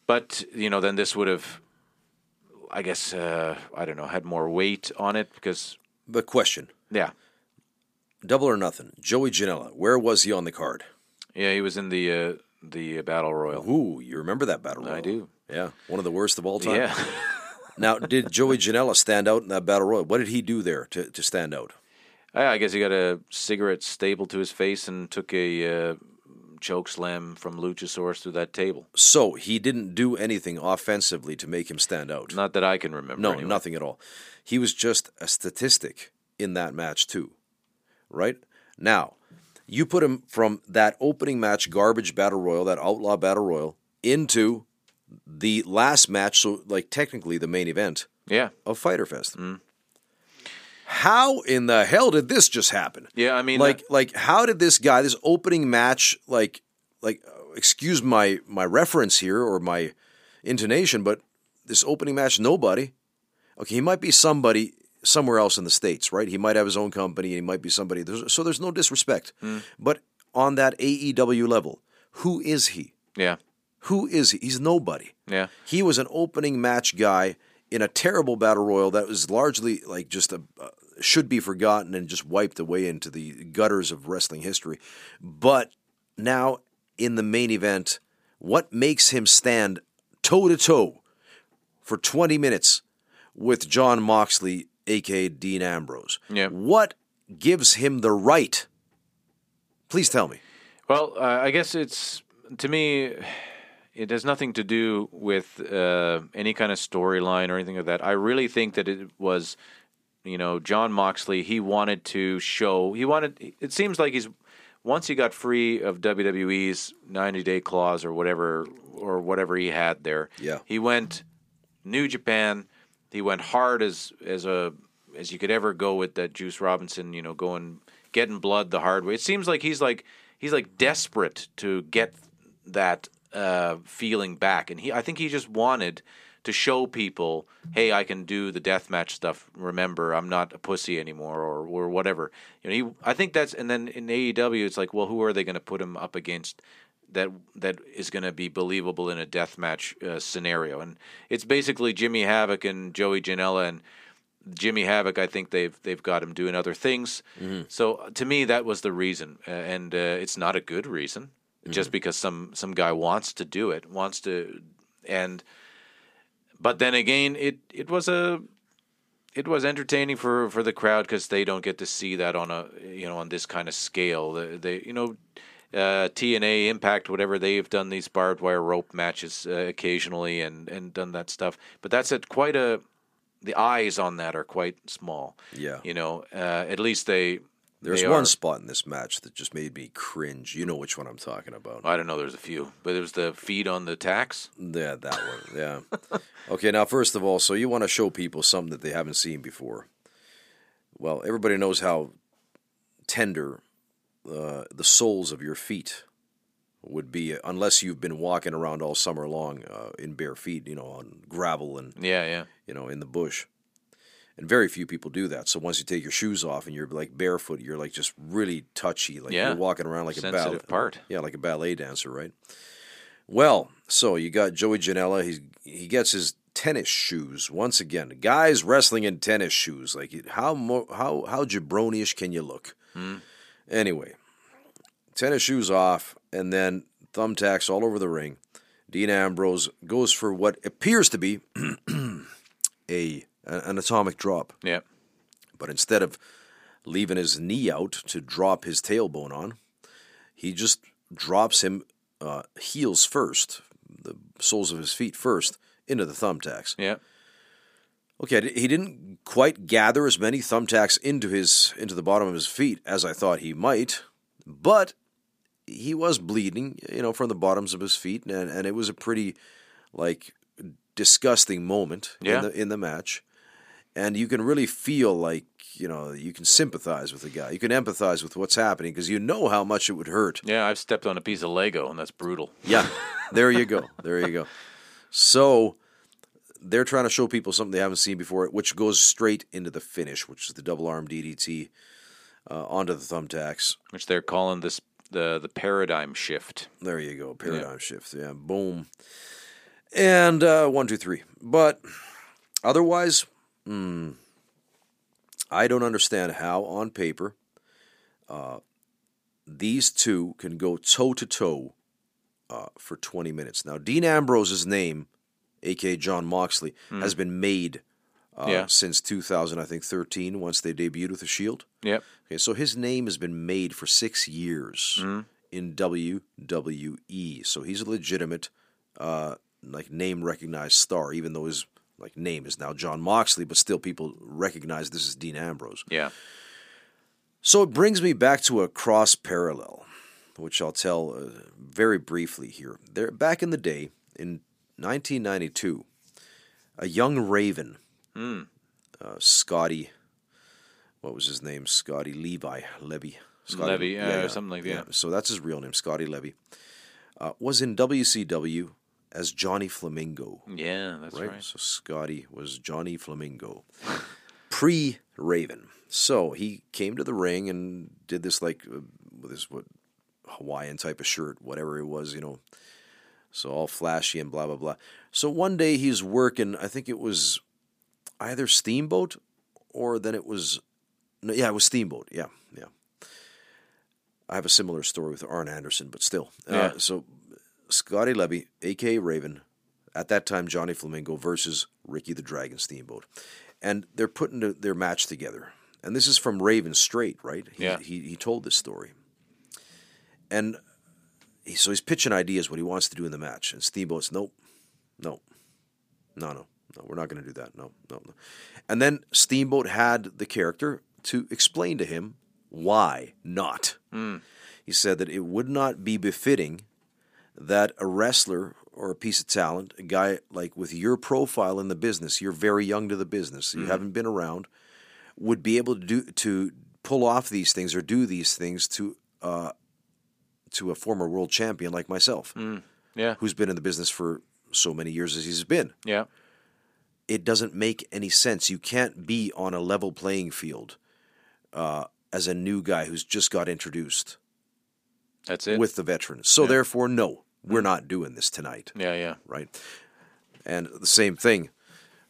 but you know then this would have. I guess uh, I don't know had more weight on it because the question: yeah Double or nothing. Joey Janela. Where was he on the card? Yeah he was in the uh, the battle royal. Ooh, you remember that battle? Royal? I do. Yeah, one of the worst of all time. Yeah. Now, did Joey Janela stand out in that battle royal? What did he do there to, to stand out? I, I guess he got a cigarette stapled to his face and took a uh, choke slam from Luchasaurus through that table. So he didn't do anything offensively to make him stand out. Not that I can remember. no, anyway. nothing at all. He was just a statistic in that match too. Right? Now, you put him from that opening match garbage battle royal, that outlaw battle royal, into the last match, so like technically the main event Yeah, of Fyter Fest. How in the hell did this just happen? yeah. I mean, like uh, like how did this guy this opening match like like uh, excuse my my reference here or my intonation but this opening match nobody okay he might be somebody somewhere else in the states right? He might have his own company and he might be somebody. There's, so there's no disrespect but on that AEW level who is he? Yeah, who is he? He's nobody. Yeah. he was an opening match guy in a terrible battle royal that was largely like just a uh, should be forgotten and just wiped away into the gutters of wrestling history. But now in the main event, what makes him stand toe to toe for 20 minutes with Jon Moxley, aka Dean Ambrose? Yeah. What gives him the right? Please tell me. Well, uh, I guess it's to me, it has nothing to do with uh, any kind of storyline or anything like that. I really think that it was, you know, Jon Moxley. He wanted to show. He wanted. It seems like he's once he got free of WWE's ninety day clause or whatever or whatever he had there. Yeah. he went New Japan. He went hard as as a as you could ever go with that Juice Robinson. You know, going getting blood the hard way. It seems like he's like he's like desperate to get that uh, feeling back, and he I think he just wanted to show people, hey, I can do the deathmatch stuff. Remember, I'm not a pussy anymore, or or whatever. You know, he, I think that's and then in AEW, it's like, well, who are they going to put him up against? That that is going to be believable in a deathmatch uh, scenario, and it's basically Jimmy Havoc and Joey Janela and Jimmy Havoc. I think they've they've got him doing other things. So uh, to me, that was the reason, uh, and uh, it's not a good reason. Just because some some guy wants to do it, wants to, and but then again, it it was a it was entertaining for for the crowd because they don't get to see that on a you know on this kind of scale. They, they you know. Uh, TNA Impact, whatever they've done these barbed wire rope matches uh, occasionally and, and done that stuff, but that's at quite a the eyes on that are quite small. Yeah. you know, uh, at least they. There's they one are- spot in this match that just made me cringe. You know which one I'm talking about. I don't know. There's a few, but there's the feed on the tacks. Yeah, that one. Yeah. okay, now first of all, so you want to show people something that they haven't seen before. Well, everybody knows how tender uh, the soles of your feet would be, unless you've been walking around all summer long uh, in bare feet, you know, on gravel and Yeah, yeah, you know in the bush. And very few people do that. So once you take your shoes off and you're like barefoot, you're like just really touchy, like Yeah. you're walking around like a ballet Sensitive part. Yeah, like a ballet dancer, right? Well, so you got Joey Janela. He he gets his tennis shoes once again. Guys wrestling in tennis shoes. Like how mo- how how jabroni-ish can you look? Anyway, tennis shoes off, and then thumbtacks all over the ring. Dean Ambrose goes for what appears to be a an atomic drop, yeah. but instead of leaving his knee out to drop his tailbone on, he just drops him uh, heels first, the soles of his feet first, into the thumbtacks. Yeah. Okay, he didn't quite gather as many thumbtacks into his into the bottom of his feet as I thought he might, but he was bleeding, you know, from the bottoms of his feet, and, and it was a pretty like disgusting moment Yeah. in the in the match. And you can really feel like, you know, you can sympathize with the guy. You can empathize with what's happening because you know how much it would hurt. Yeah, I've stepped on a piece of Lego, and that's brutal. Yeah, there you go. There you go. So they're trying to show people something they haven't seen before, which goes straight into the finish, which is the double arm DDT uh, onto the thumbtacks. Which they're calling this the the paradigm shift. There you go, paradigm shift. Yeah, boom. And uh, one, two, three. But otherwise, hmm, I don't understand how on paper uh, these two can go toe to toe uh, for 20 minutes. Now, Dean Ambrose's name, aka Jon Moxley, has been made uh, Yeah. since 2000, I think 13, once they debuted with the Shield. Yep. Okay, so his name has been made for six years in WWE. So he's a legitimate, uh, like name recognized star, even though his like name is now Jon Moxley, but still people recognize this is Dean Ambrose. Yeah. So it brings me back to a cross parallel, which I'll tell uh, very briefly here. There, back in the day, in 1992, a young Raven, uh, Scotty, what was his name? Scotty Levi Levy. Scotty, Levy, uh, something like that. So that's his real name, Scotty Levy. Uh, was in WCW as Johnny Flamingo Yeah, that's right? right. So Scotty was Johnny Flamingo, pre Raven. So he came to the ring and did this like uh, with this what Hawaiian type of shirt, whatever it was, you know. So all flashy and blah blah blah. So one day he's working. I think it was either Steamboat or then it was no, yeah, it was Steamboat. Yeah, yeah. I have a similar story with Arn Anderson, but still. Yeah. Uh, so Scotty Levy, aka Raven, at that time Johnny Flamingo versus Ricky the Dragon Steamboat, and they're putting their match together. And this is from Raven straight, right? He, Yeah. He he told this story, and so he's pitching ideas what he wants to do in the match, and Steamboat's nope, nope, no, no, no, we're not going to do that. No, no, no. And then Steamboat had the character to explain to him why not. He said that it would not be befitting that a wrestler or a piece of talent, a guy like with your profile in the business, you're very young to the business, you haven't been around, would be able to do to pull off these things or do these things to uh, to a former world champion like myself, Yeah. who's been in the business for so many years as he's been. Yeah. It doesn't make any sense. You can't be on a level playing field uh, as a new guy who's just got introduced That's it. with the veterans. So therefore, no, we're not doing this tonight. yeah, yeah. right? And the same thing,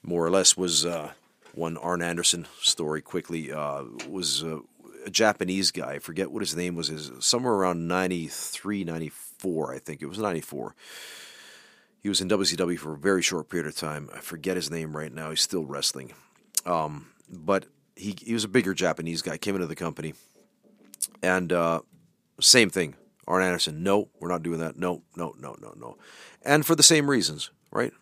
more or less, was uh, one Arn Anderson story. Quickly, uh, was uh, a Japanese guy. I forget what his name was. Is somewhere around 93, 94, I think it was ninety four. He was in WCW for a very short period of time. I forget his name right now. He's still wrestling, um, but he he was a bigger Japanese guy. Came into the company, and uh, same thing. Arn Anderson, no, we're not doing that. No, no, no, no, no. And for the same reasons, right?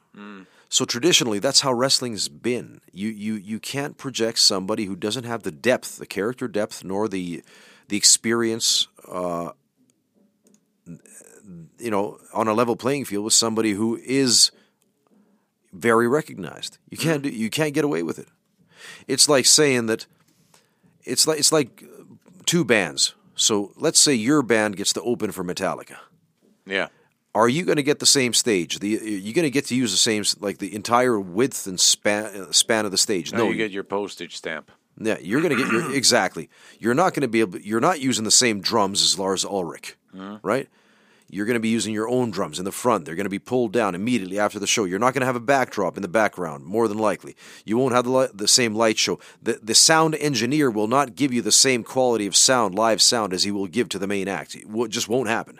So traditionally, that's how wrestling's been. You you you can't project somebody who doesn't have the depth, the character depth, nor the the experience, uh, you know, on a level playing field with somebody who is very recognized. You can't do, you can't get away with it. It's like saying that it's like it's like two bands. So let's say your band gets to open for Metallica. Yeah. Are you going to get the same stage? The you're going to get to use the same like the entire width and span span of the stage? No, you get your postage stamp. Yeah, you're going to get your exactly. You're not going to be able. You're not using the same drums as Lars Ulrich, uh-huh. right? You're going to be using your own drums in the front. They're going to be pulled down immediately after the show. You're not going to have a backdrop in the background, more than likely. You won't have the, li- the same light show. The, the sound engineer will not give you the same quality of sound, live sound, as he will give to the main act. It wo- just won't happen.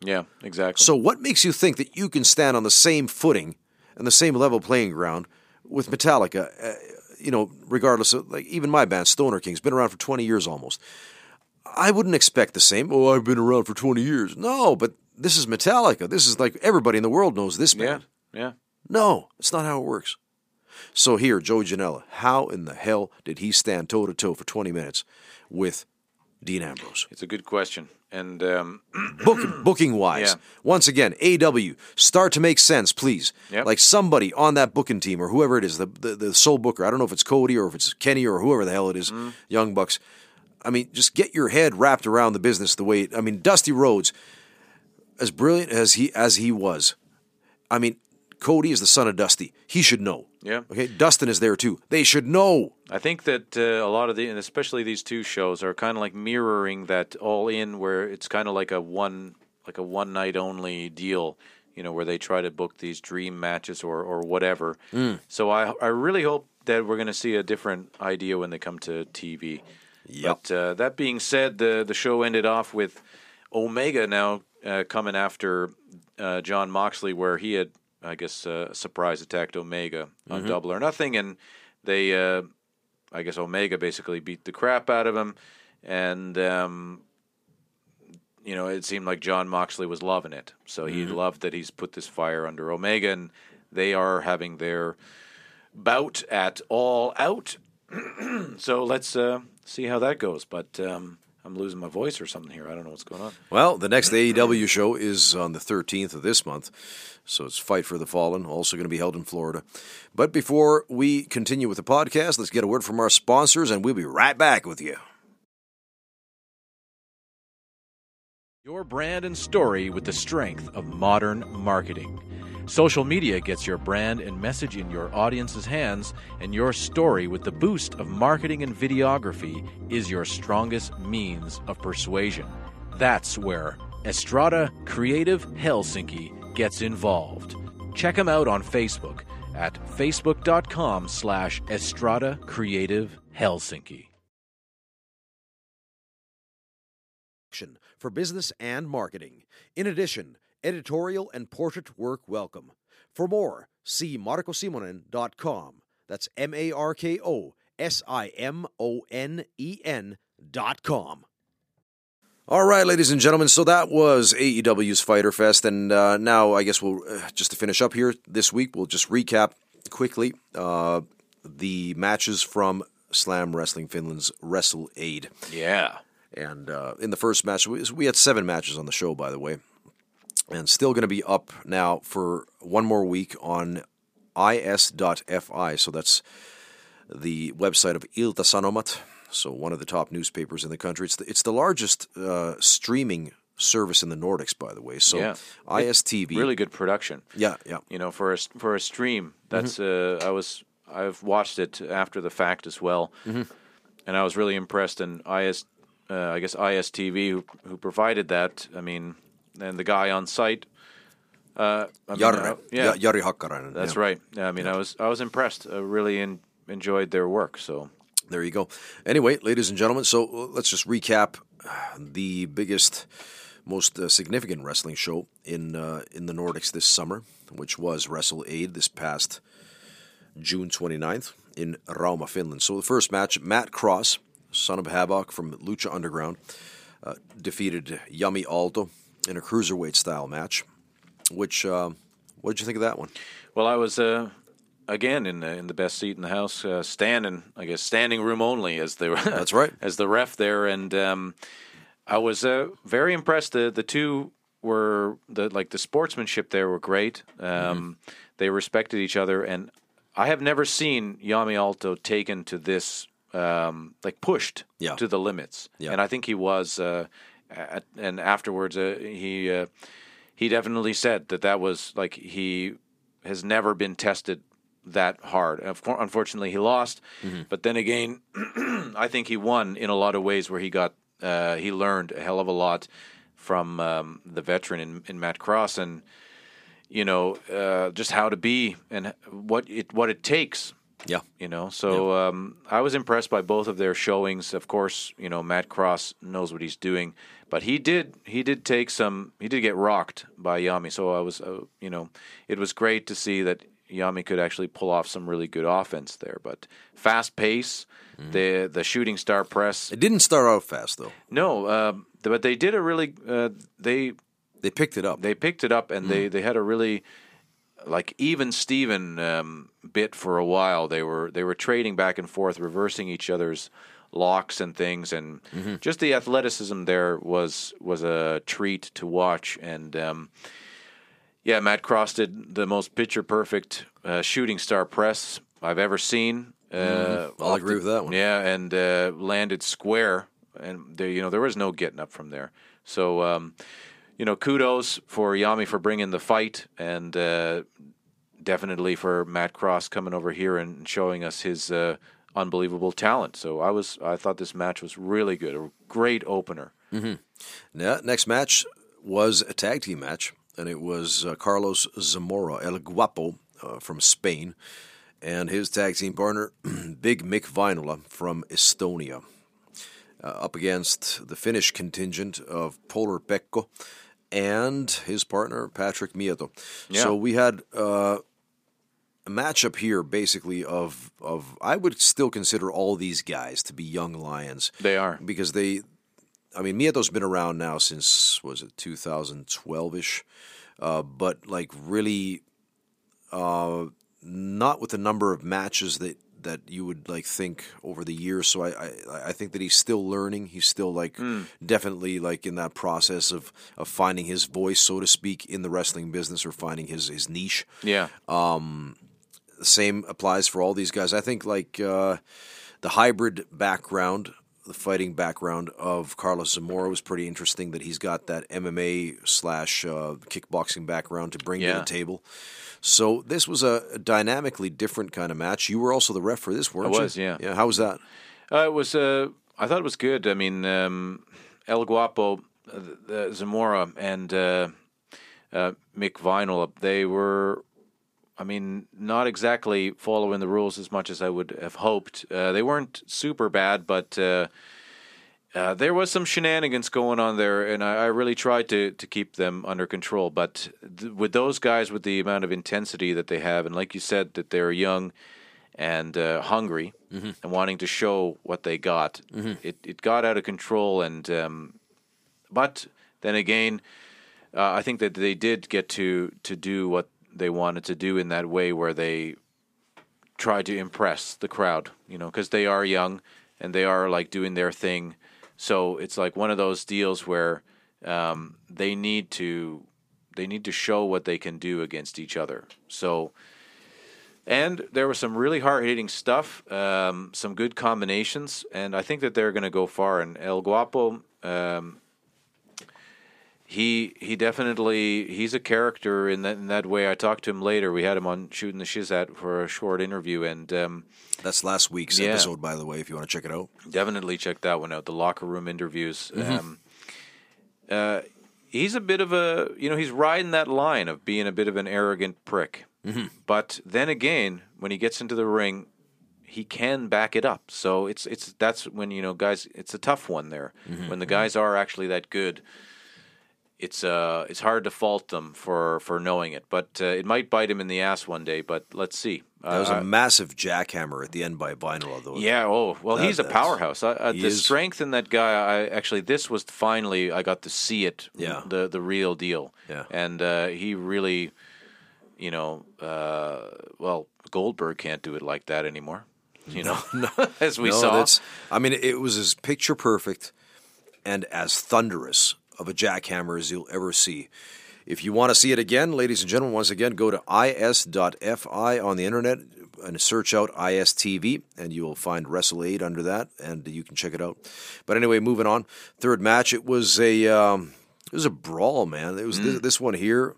Yeah, exactly. So, what makes you think that you can stand on the same footing and the same level playing ground with Metallica? Uh, you know, regardless of like even my band, Stoner King's been around for twenty years almost. I wouldn't expect the same. Oh, I've been around for twenty years. No, but this is Metallica. This is like everybody in the world knows this yeah, band. yeah. No, it's not how it works. So here, Joe Janela, how in the hell did he stand toe to toe for twenty minutes with Dean Ambrose? It's a good question. And um, Book, booking wise, Yeah. once again, AW, start to make sense, please. Yep. Like somebody on that booking team or whoever it is, the, the the sole booker. I don't know if it's Cody or if it's Kenny or whoever the hell it is, Mm. Young Bucks. I mean, just get your head wrapped around the business the way. It, I mean, Dusty Rhodes, as brilliant as he as he was, I mean, Cody is the son of Dusty. He should know. Yeah. Okay. Dustin is there too. They should know. I think that uh, a lot of the, and especially these two shows, are kind of like mirroring that All In, where it's kind of like a one, like a one night only deal. You know, where they try to book these dream matches or or whatever. Mm. So I I really hope that we're going to see a different idea when they come to TV. Yep. But uh, that being said, the the show ended off with Omega now uh, coming after uh, Jon Moxley, where he had, I guess, uh, surprise attacked Omega on Mm-hmm. Double or Nothing, and they, uh, I guess Omega basically beat the crap out of him, and um, you know it seemed like Jon Moxley was loving it. So he loved that he's put this fire under Omega, and they are having their bout at All Out. so let's uh, see how that goes. But um, I'm losing my voice or something here. I don't know what's going on. Well, the next AEW show is on the 13th of this month, so it's Fight for the Fallen, also going to be held in Florida. But before we continue with the podcast, let's get a word from our sponsors, and we'll be right back with you. Your brand and story with the strength of modern marketing. Social media gets your brand and message in your audience's hands, and your story with the boost of marketing and videography is your strongest means of persuasion. That's where Estrada Creative Helsinki gets involved. Check them out on Facebook at facebook.com slash Estrada Creative Helsinki. for business and marketing. In addition, editorial and portrait work welcome. For more, see markosimonen.com. That's M A R K O S I M O N E N dot com. All right, ladies and gentlemen, so that was AEW's Fyter Fest, and uh, now I guess we'll, uh, just to finish up here this week, we'll just recap quickly uh, the matches from Slam Wrestling Finland's Wrestle Aid. Yeah. And uh, in the first match, we, we had seven matches on the show, by the way, and still going to be up now for one more week on is.fi. So that's the website of Ilta Sanomat, so one of the top newspapers in the country. It's the, it's the largest uh, streaming service in the Nordics, by the way. So Yeah. ISTV, Really good production. yeah, yeah, you know for a for a stream that's uh, I was I've watched it after the fact as well and I was really impressed and IS uh, I guess ISTV who, who provided that I mean and the guy on site uh, I mean, Jari, uh, yeah Ja- Jari Hakkarainen. that's yeah. right yeah, I mean I was I was impressed I really en- enjoyed their work so There you go. Anyway, ladies and gentlemen, so uh, let's just recap the biggest, most uh, significant wrestling show in uh, in the Nordics this summer, which was Wrestle Aid this past June 29th in Rauma, Finland. So the first match, Matt Cross, son of Havoc from Lucha Underground, uh, defeated Yami Alto in a cruiserweight style match. Which, uh, what did you think of that one? Well, I was uh, again in the in the best seat in the house, uh, standing. I guess standing room only as the That's right. as the ref there, and um, I was uh, very impressed. The the two were the like the sportsmanship there were great. Um, Mm-hmm. They respected each other, and I have never seen Yami Alto taken to this um, like pushed Yeah. to the limits, Yeah. and I think he was. Uh, and afterwards, uh, he uh, he definitely said that that was like he has never been tested that hard. Unfortunately, he lost, but then again, I think he won in a lot of ways where he got uh, he learned a hell of a lot from um, the veteran in, in Matt Cross and you know uh, just how to be and what it what it takes. Yeah. you know so um, i was impressed by both of their showings. Of course you know matt cross knows what he's doing but he did he did take some he did get rocked by yami so i was uh, you know it was great to see that yami could actually pull off some really good offense there but fast pace the the shooting star press It didn't start out fast though. no um, but they did a really uh, they They picked it up. they picked it up and they, they had a really like even Steven um, bit for a while. They were they were trading back and forth, reversing each other's locks and things, and just the athleticism there was was a treat to watch. And um, yeah, Matt Cross did the most picture perfect uh, shooting star press I've ever seen. Uh, I'll agree the- with that one. Yeah, and uh, landed square, and there, you know there was no getting up from there. So um, you know, kudos for Yami for bringing the fight, and uh, definitely for Matt Cross coming over here and showing us his uh, unbelievable talent. So I was, I thought this match was really good, a great opener. Yeah, next match was a tag team match, and it was uh, Carlos Zamora, El Guapo uh, from Spain, and his tag team partner, Big Mick Vinola from Estonia, uh, up against the Finnish contingent of Polar Pekko and his partner, Patrick Mieto. Yeah. So we had uh, a matchup here, basically of of I would still consider all these guys to be young lions. They are. because they, I mean, Mieto's been around now since was it 2012 ish, uh, but like really, uh, not with the number of matches that that you would like think over the years. So I, I, I think that he's still learning. He's still like definitely like in that process of, of finding his voice, so to speak, in the wrestling business or finding his, his niche. Yeah. The same applies for all these guys. I think like uh, the hybrid background, the fighting background of Carlos Zamora was pretty interesting. That he's got that MMA slash uh, kickboxing background to bring to the table. So this was a, a dynamically different kind of match. You were also the ref for this, weren't I you? was, yeah. Yeah. How was that? Uh, it was. Uh, I thought it was good. I mean, um, El Guapo, uh, Zamora, and uh, uh, Mick Vinyl. They were. I mean, not exactly following the rules as much as I would have hoped. Uh, they weren't super bad, but uh, uh, there was some shenanigans going on there, and I, I really tried to, to keep them under control. But th- with those guys, with the amount of intensity that they have, and like you said, that they're young and uh, hungry and wanting to show what they got, it, it got out of control. And um, but then again, uh, I think that they did get to to do what they wanted to do in that way, where they tried to impress the crowd, you know, because they are young and they are like doing their thing. So it's like one of those deals where um, they need to they need to show what they can do against each other. So. And there was some really hard hitting stuff, um, some good combinations, and I think that they're going to go far. And El Guapo, um, he he definitely he's a character in that in that way. I talked to him later. We had him on shooting the shiz shizat for a short interview, and um, That's last week's Yeah. episode, by the way, if you want to check it out. definitely check that one out. The locker room interviews. Mm-hmm. Um, uh, he's a bit of a you know he's riding that line of being a bit of an arrogant prick, Mm-hmm. but then again, when he gets into the ring, he can back it up. So it's it's that's when you know guys, it's a tough one there. Mm-hmm. When the guys are actually that good. It's uh, it's hard to fault them for, for knowing it, but uh, it might bite him in the ass one day. But let's see. That was Uh, a massive jackhammer at the end by Vinyl, though. yeah. Oh, well, That- he's a powerhouse. Uh, the is. strength in that guy. I actually, this was finally I got to see it. Yeah. The the real deal. Yeah. And uh, he really, you know, uh, well, Goldberg can't do it like that anymore. You know, as we no, saw. I mean, it was as picture perfect and as thunderous of a jackhammer as you'll ever see. If you want to see it again, ladies and gentlemen, once again, go to is.fi on the internet and search out ISTV, and you will find Wrestle Aid under that, and you can check it out. But anyway, moving on. Third match, it was a um, it was a brawl, man. It was Mm. this, this one here.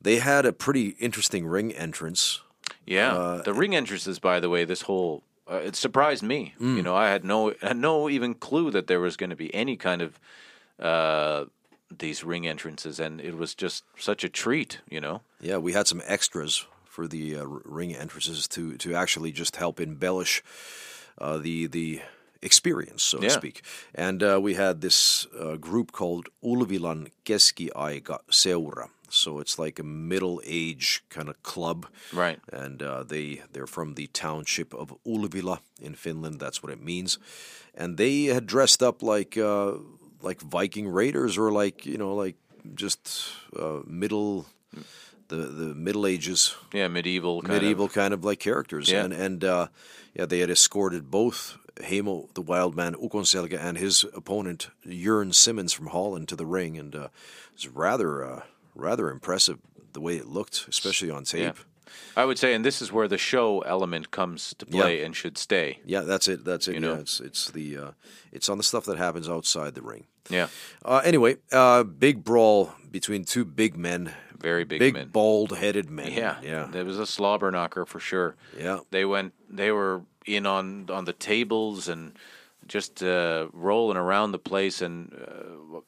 They had a pretty interesting ring entrance. Yeah, Uh, the ring entrances, by the way, this whole uh, it surprised me. Mm. You know, I had no had no even clue that there was going to be any kind of uh, these ring entrances, and it was just such a treat. You know, Yeah, we had some extras for the uh, ring entrances to to actually just help embellish uh, the the experience, so to speak. And uh, we had this uh, group called Ulvilan Keski-aika Seura. So it's like a middle age kind of club, Right. And uh, they they're from the township of Ulvila in Finland. That's what it means. And they had dressed up like uh, like Viking raiders or like you know like just uh, middle the the Middle Ages yeah, medieval, kind medieval Of, kind of like characters. Yeah. And and uh, yeah, they had escorted both Hamo, the wild man Ukonselga, and his opponent Jörn Simmons from Holland to the ring, and uh, it was rather uh, rather impressive the way it looked, especially on tape. yeah. I would say, and this is where the show element comes to play Yeah. and should stay. Yeah, that's it. That's it. You yeah, know? it's it's the uh, it's on the stuff that happens outside the ring. Yeah, Uh, anyway, uh, big brawl between two big men, very big, big men. bald-headed men. Yeah, yeah, There was a slobber knocker for sure. yeah. They went. They were in on on the tables and just uh, rolling around the place, and uh,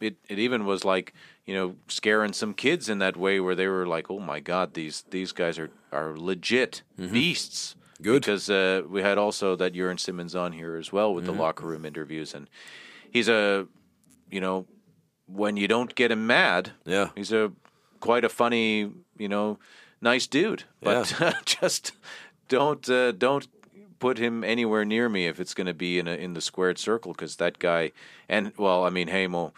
it it even was like you know scaring some kids in that way where they were like, oh my god, these these guys are are legit beasts. Mm-hmm. Good. because uh, we had also that Jurgen Simmons on here as well with Mm-hmm. the locker room interviews, and he's a you know when you don't get him mad, Yeah. he's a quite a funny you know nice dude, but just don't uh, don't put him anywhere near me if it's going to be in a, in the squared circle because that guy and well, I mean Hamo.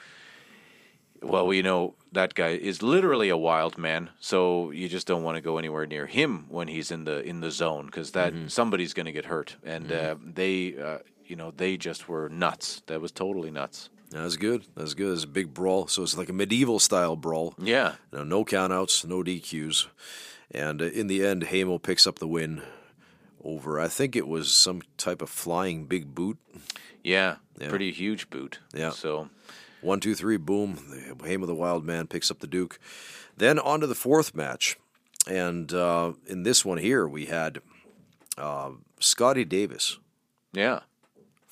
Well, you know that guy is literally a wild man, so you just don't want to go anywhere near him when he's in the in the zone because that somebody's going to get hurt, and uh, they, uh, you know, they just were nuts. That was totally nuts. That was good. That was good. It's a big brawl. So it's like a medieval style brawl. Yeah, You know, no countouts, no DQs. And uh, in the end, Hamo picks up the win over, I think it was some type of flying big boot. yeah, Yeah. pretty huge boot. Yeah. So One, two, three, boom. Hamo the Wild Man picks up the Duke. Then on to the fourth match. And uh, in this one here, we had uh, Scotty Davis. yeah,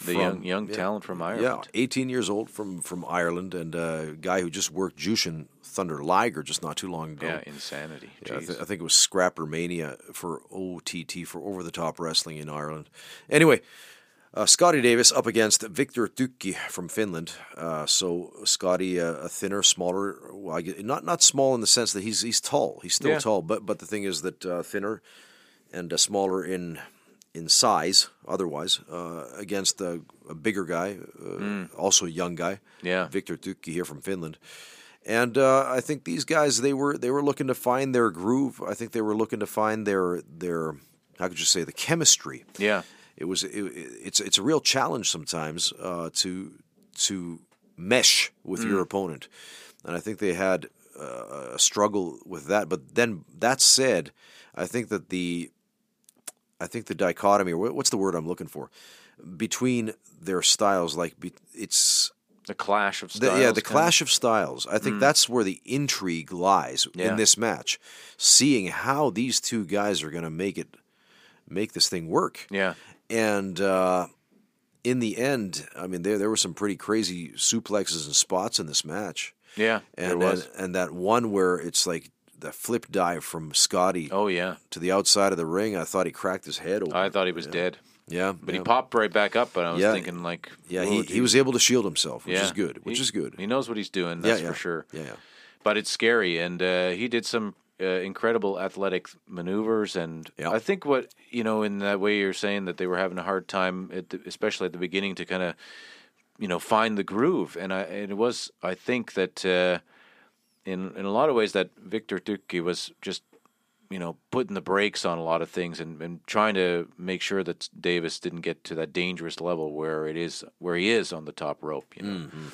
the From- young young yeah. talent from Ireland. Yeah, Ireland. 18 years old from, from Ireland, and a guy who just worked Jushin Thunder Liger just not too long ago. Yeah, insanity. Yeah, I, th- I think it was Scrapper Mania for OTT for Over the Top Wrestling in Ireland. Anyway, uh, Scotty Davis up against Victor Tukki from Finland. Uh, so Scotty, uh, a thinner, smaller, well, not not small in the sense that he's he's tall. He's still Yeah. tall, but but the thing is that uh, thinner and uh, smaller in in size. Otherwise, uh, against a, a bigger guy, uh, also a young guy. Yeah. Victor Tukki here from Finland. And uh, I think these guys they were they were looking to find their groove. I think they were looking to find their their how could you say the chemistry. yeah, It was it, it's it's a real challenge sometimes uh, to to mesh with your opponent, and I think they had uh, a struggle with that. But then that said, I think that the I think the dichotomy or what's the word I'm looking for between their styles like be, it's the clash of the, styles. yeah, the clash of styles. I think that's where the intrigue lies Yeah. in this match. Seeing how these two guys are going to make it, make this thing work. Yeah, And uh, in the end, I mean, there there were some pretty crazy suplexes and spots in this match. yeah, And and, and that one where it's like the flip dive from Scotty oh yeah, to the outside of the ring. I thought he cracked his head open. I thought he was dead, yeah, but yeah. he popped right back up. But I was Yeah. thinking like, Yeah, oh, he, he was able to shield himself, which Yeah. is good. Which He- is good. He knows what he's doing. yeah, That's yeah. for sure. Yeah, yeah. But it's scary, and uh, he did some uh, incredible athletic maneuvers. And Yeah. I think what you know, in that way, you're saying that they were having a hard time, at the, especially at the beginning, to kind of you know find the groove. And I, and it was, I think that uh, in in a lot of ways, that Victor Tukki was just you know putting the brakes on a lot of things and, and trying to make sure that Davis didn't get to that dangerous level where it is where he is on the top rope. You know. Mm-hmm.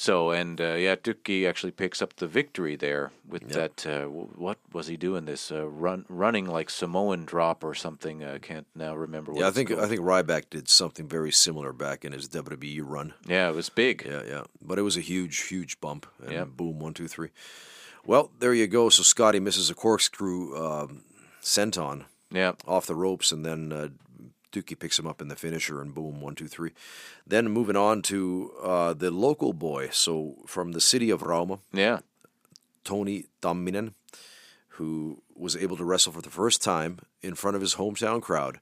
So and uh, yeah, Tukki actually picks up the victory there with that. Uh, w- what was he doing? This uh, run, running like Samoan drop or something. I can't now remember. What Yeah, I think called. I think Ryback did something very similar back in his WWE run. Yeah, it was big. Yeah, yeah, but it was a huge, huge bump. And Yeah. boom, one, two, three. Well, there you go. So Scotty misses a corkscrew um, senton Yeah, off the ropes, and then Tukki picks him up in the finisher, and boom, one, two, three. Then moving on to uh, the local boy. So from the city of Rauma, yeah, Tony Tamminen, who was able to wrestle for the first time in front of his hometown crowd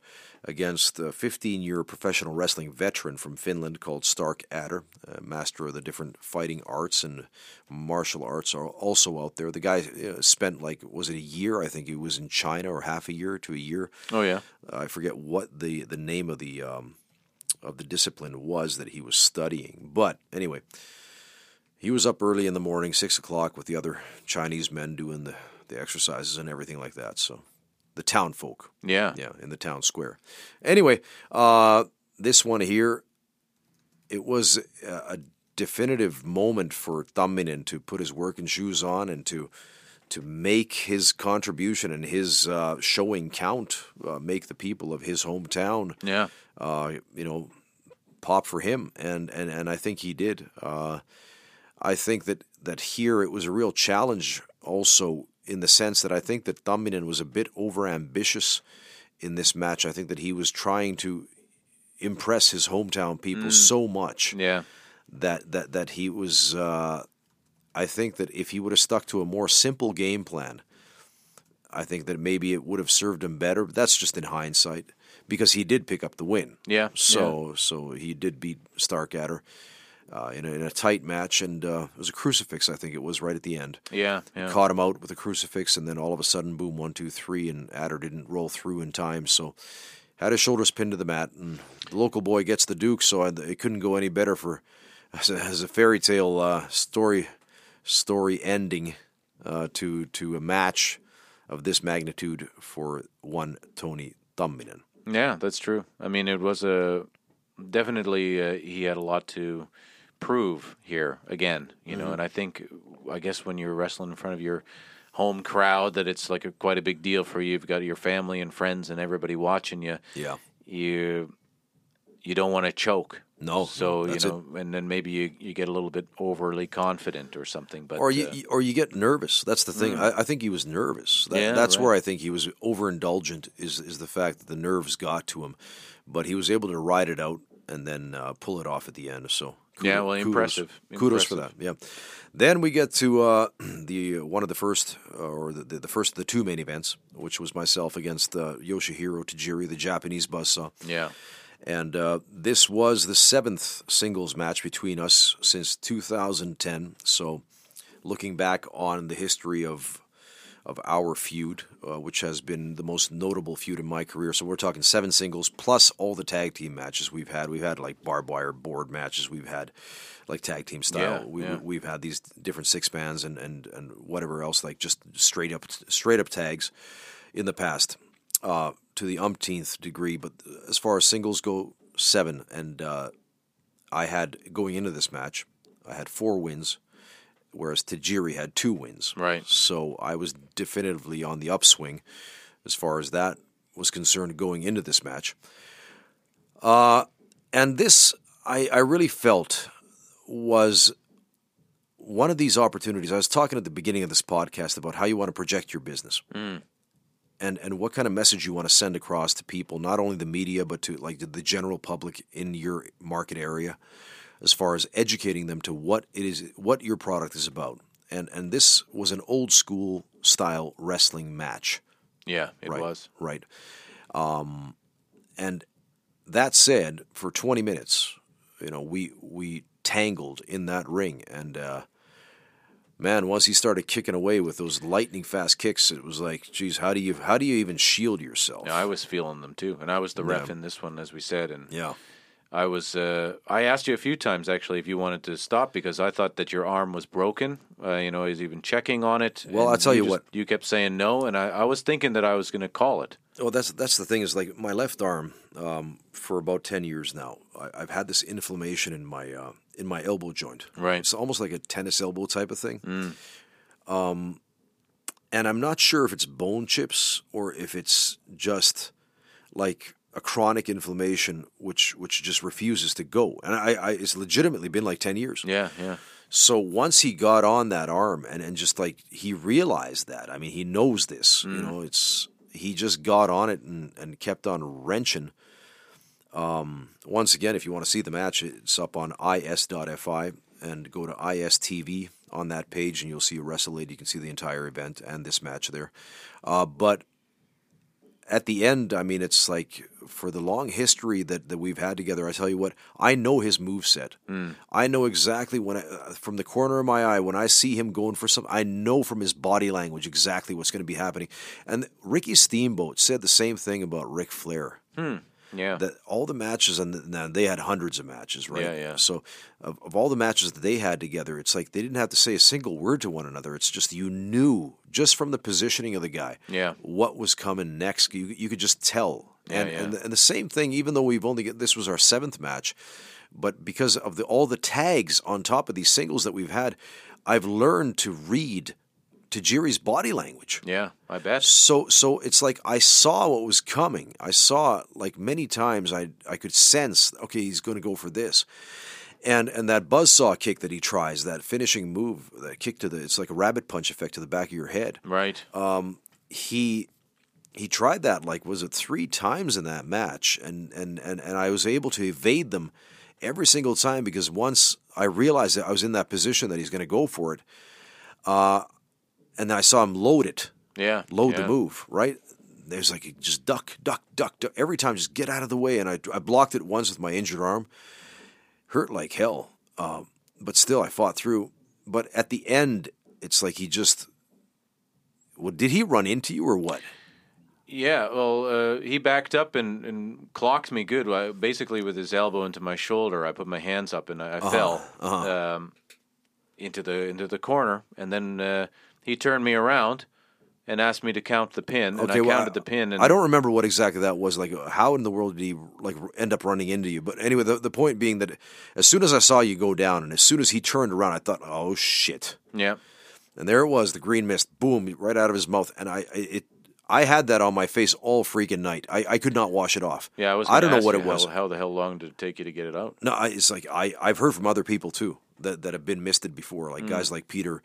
against a 15 year professional wrestling veteran from Finland called Stark Adder, a master of the different fighting arts and martial arts, are also out there. The guy uh, spent, like, was it a year? I think he was in China or half a year to a year. oh yeah, I forget what the, the name of the um, of the discipline was that he was studying. But anyway, he was up early in the morning, six o'clock, with the other Chinese men doing the, the exercises and everything like that. So the town folk, yeah, yeah, in the town square. Anyway, uh, this one here, it was a, definitive moment for Tamminen to put his working shoes on and to to make his contribution and his uh, showing count, uh, make the people of his hometown, yeah, uh, you know, pop for him, and and and I think he did. Uh, I think that that here it was a real challenge, also in the sense that I think that Tamminen was a bit overambitious in this match. I think that he was trying to impress his hometown people so much yeah, that that that he was. Uh, I think that if he would have stuck to a more simple game plan, I think that maybe it would have served him better. But that's just in hindsight, because he did pick up the win. yeah. So so he did beat Starkadder. Uh, in, a, in a tight match, and uh, it was a crucifix. I think it was right at the end. Yeah, yeah. Caught him out with a crucifix, and then all of a sudden, boom, one, two, three, and Adder didn't roll through in time, so had his shoulders pinned to the mat, and the local boy gets the Duke. So I, it couldn't go any better for as a, as a fairy tale uh, story story ending uh, to to a match of this magnitude for one Tony Tamminen. Yeah, that's true. I mean, it was a definitely uh, he had a lot to prove here again, you know. And I think, I guess when you're wrestling in front of your home crowd, that it's like a, quite a big deal for you. You've got your family and friends and everybody watching you. Yeah. You you don't want to choke. No, So you know, and then maybe you, you get a little bit overly confident or something. But or you, uh, or you get nervous. That's the thing. I, I think he was nervous. That, Yeah, that's right. where I think he was overindulgent. Is is the fact that the nerves got to him, but he was able to ride it out and then uh, pull it off at the end. So Yeah, well, kudos- impressive. Kudos for that. Yeah. Then we get to uh, the one of the first, uh, or the, the, the first of the two main events, which was myself against uh, Yoshihiro Tajiri, the Japanese buzzsaw. yeah, And uh, this was the seventh singles match between us since 2010. So, looking back on the history of of our feud, uh, which has been the most notable feud in my career. So we're talking seven singles plus all the tag team matches we've had. We've had like barbed wire board matches. We've had like tag team style. Yeah, we, yeah. We've had these different six bands and, and, and whatever else, like just straight up straight up tags in the past uh, to the umpteenth degree. But as far as singles go, seven. And uh, I had going into this match, I had four wins, whereas Tajiri had two wins. Right. So I was definitively on the upswing as far as that was concerned going into this match. Uh, and this, I, I really felt was one of these opportunities. I was talking at the beginning of this podcast about how you want to project your business and and what kind of message you want to send across to people, not only the media but to like the general public in your market area, as far as educating them to what it is, what your product is about. And and this was an old school style wrestling match, yeah, it right? was. right. Um, and that said, for twenty minutes, you know, we we tangled in that ring, and uh, man, once he started kicking away with those lightning fast kicks, it was like, geez, how do you how do you even shield yourself? Yeah, I was feeling them too, and I was the ref Yeah. in this one, as we said, and yeah. I was. Uh, I asked you a few times actually if you wanted to stop because I thought that your arm was broken. Uh, you know, I was even checking on it. Well, I'll tell you just- what. You kept saying no, and I, I was thinking that I was going to call it. Well, that's that's the thing is like my left arm um, for about ten years now. I, I've had this inflammation in my uh, in my elbow joint. Right. It's almost like a tennis elbow type of thing. Um, and I'm not sure if it's bone chips or if it's just like a chronic inflammation which which just refuses to go. And I, I it's legitimately been like ten years. Yeah, yeah, So once he got on that arm and, and just like he realized that, I mean, he knows this, you know, it's he just got on it and, and kept on wrenching. Um, once again, if you want to see the match, it's up on is.fi and go to ISTV on that page and you'll see a Wrestle. You can see the entire event and this match there. Uh, but at the end, I mean, it's like for the long history that, that we've had together, I tell you what, I know his move set. Mm. I know exactly when I, from the corner of my eye, when I see him going for something, I know from his body language exactly what's going to be happening. And Ricky Steamboat said the same thing about Ric Flair. Hmm. Yeah. That all the matches, and now they had hundreds of matches, right? Yeah, yeah. So, of, of all the matches that they had together, it's like they didn't have to say a single word to one another. It's just you knew just from the positioning of the guy, Yeah. what was coming next. You you could just tell. Yeah, and yeah. and the, and the same thing, even though we've only get this was our seventh match, but because of the all the tags on top of these singles that we've had, I've learned to read Tajiri's body language. yeah, I bet. So so it's like I saw what was coming. I saw like many times I I could sense okay he's going to go for this. And and that buzzsaw kick that he tries, that finishing move, that kick to the it's like a rabbit punch effect to the back of your head. Right. He he tried that like was it 3 times in that match and and and and I was able to evade them every single time because once I realized that I was in that position that he's going to go for it. Uh and then I saw him load it yeah. load yeah. the move, right? There's like just duck, duck, duck, duck. Every time, just get out of the way. And I, I blocked it once with my injured arm. Hurt like hell. uh, but still, I fought through. But at the end, it's like he just. Well, did he run into you or what? Yeah, well, uh, he backed up and, and clocked me good. I, basically, with his elbow into my shoulder, I put my hands up and I, I fell um, into the into the corner. And then uh, he turned me around and asked me to count the pin. And I well, counted the pin. And I don't remember what exactly that was. Like, how in the world did he like end up running into you? But anyway, the, the point being that as soon as I saw you go down, and as soon as he turned around, I thought, "Oh shit!" Yeah, And there it was, the green mist, boom, right out of his mouth, and I, I it. I had that on my face all freaking night. I, I could not wash it off. yeah. I was. I don't know what it was. How, how the hell long did it take you to get it out? No, I, it's like I I've heard from other people too that, that have been misted before, Mm. like guys like Peter,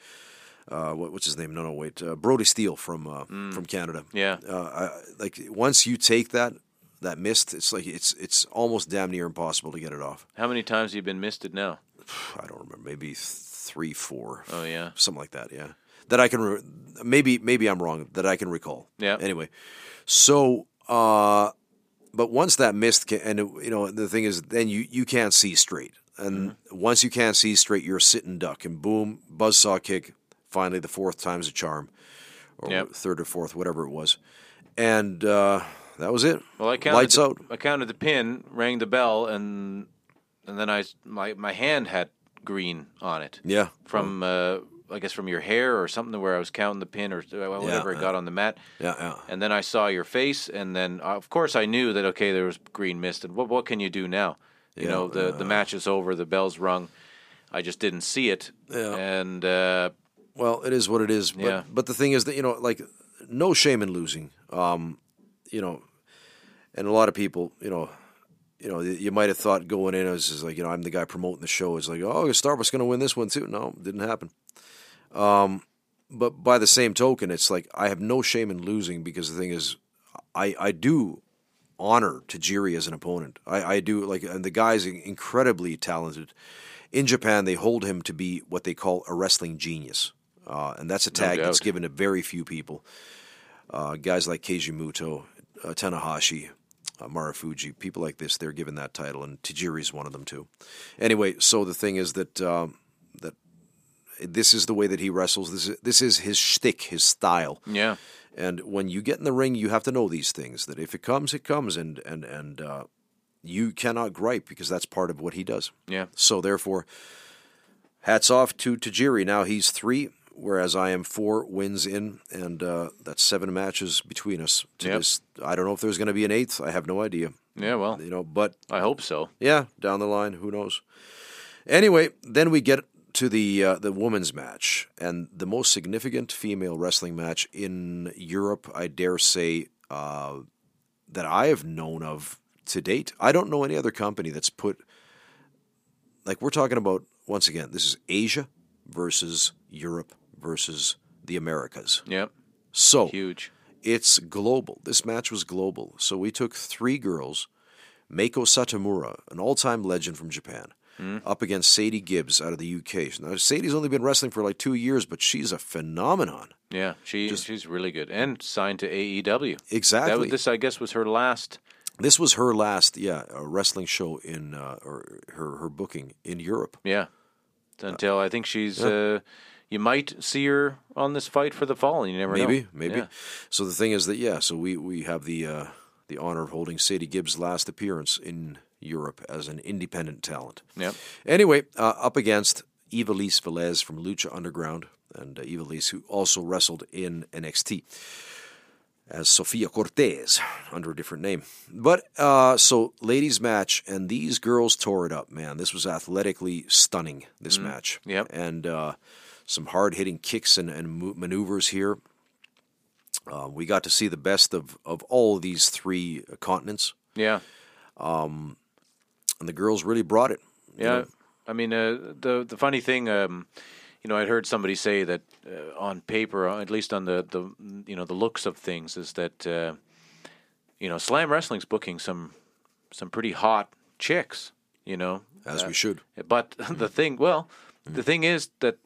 uh, what, what's his name? No, no, wait, uh, Brody Steele from uh, from Canada. Mm. Yeah. uh, I, like once you take that that mist, it's like it's it's almost damn near impossible to get it off. How many times have you been misted now? I don't remember, maybe three, four, Oh yeah. something like that. Yeah, that I can re- maybe maybe I'm wrong that I can recall. Yeah. Anyway, so uh, but once that mist can, and you know the thing is, then you you can't see straight, and Mm-hmm. once you can't see straight, you're a sitting duck, and boom, buzzsaw kick. Finally, the fourth time's a charm, or Yep. third or fourth, whatever it was, and uh, that was it. Well, I counted Lights the, out. I counted the pin, rang the bell, and and then I my my hand had green on it Yeah, from uh, I guess from your hair or something where I was counting the pin or whatever it yeah. got on the mat. yeah, yeah. And then I saw your face, and then uh, of course I knew that okay, there was green mist, and what what can you do now? You Yeah, know, the the match is over, the bell's rung. I just didn't see it, Yeah. and uh, Well, it is what it is. But, Yeah. but the thing is that you know, like, no shame in losing. Um, you know, and a lot of people, you know, you know, you might have thought going in as like, you know, I'm the guy promoting the show. It's like, oh, Starbuck's going to win this one too. No, didn't happen. Um, but by the same token, it's like I have no shame in losing because the thing is, I I do honor Tajiri as an opponent. I, I do like, and the guy's incredibly talented. In Japan, they hold him to be what they call a wrestling genius, uh, and that's a tag that's given to very few people. Uh, guys like Keiji Muto, uh, Tanahashi, uh, Marufuji, people like this, they're given that title, and Tajiri's one of them too. Anyway, so the thing is that um, that this is the way that he wrestles. This is this is his shtick, his style. yeah, And when you get in the ring, you have to know these things. That if it comes, it comes, and and and uh, you cannot gripe because that's part of what he does. yeah, So therefore, hats off to Tajiri. Now he's three, whereas I am four wins in, and uh, that's seven matches between us. To Yep. this, I don't know if there's going to be an eighth. I have no idea. yeah. Well, You know, but I hope so. yeah, down the line, who knows? Anyway, then we get to the uh, the women's match and the most significant female wrestling match in Europe. I dare say uh, that I have known of to date. I don't know any other company that's put like we're talking about. Once again, this is Asia versus Europe versus the Americas. Yep, So huge. it's global. This match was global. So we took three girls, Meiko Satomura, an all-time legend from Japan, up against Sadie Gibbs out of the UK. Now Sadie's only been wrestling for like two years, but she's a phenomenon. Yeah, she she's really good and signed to AEW. Exactly. was, this, I guess, was her last. This was her last, yeah, a wrestling show in uh, or her her booking in Europe. Yeah, until I think she's. Uh, you might see her on this fight for the fall. You never Maybe, know. maybe. Yeah. So the thing is that yeah, so we we have the uh, the honor of holding Sadie Gibbs' last appearance in Europe as an independent talent. Yep. Anyway, uh, up against Ivelisse Velez from Lucha Underground, and uh, Ivelisse, who also wrestled in NXT as Sofia Cortez under a different name. But uh, so, ladies' match, and these girls tore it up, man. This was athletically stunning, this match. Yep. And uh, some hard hitting kicks and, and maneuvers here. Uh, we got to see the best of, of all of these three continents, Yeah. and the girls really brought it. you Yeah, know. I mean, uh, the the funny thing, um, you know, I'd heard somebody say that uh, on paper, uh, at least on the the you know the looks of things, is that uh, you know Slam Wrestling's booking some some pretty hot chicks, you know, as Uh, we should. But the thing, well, the thing is that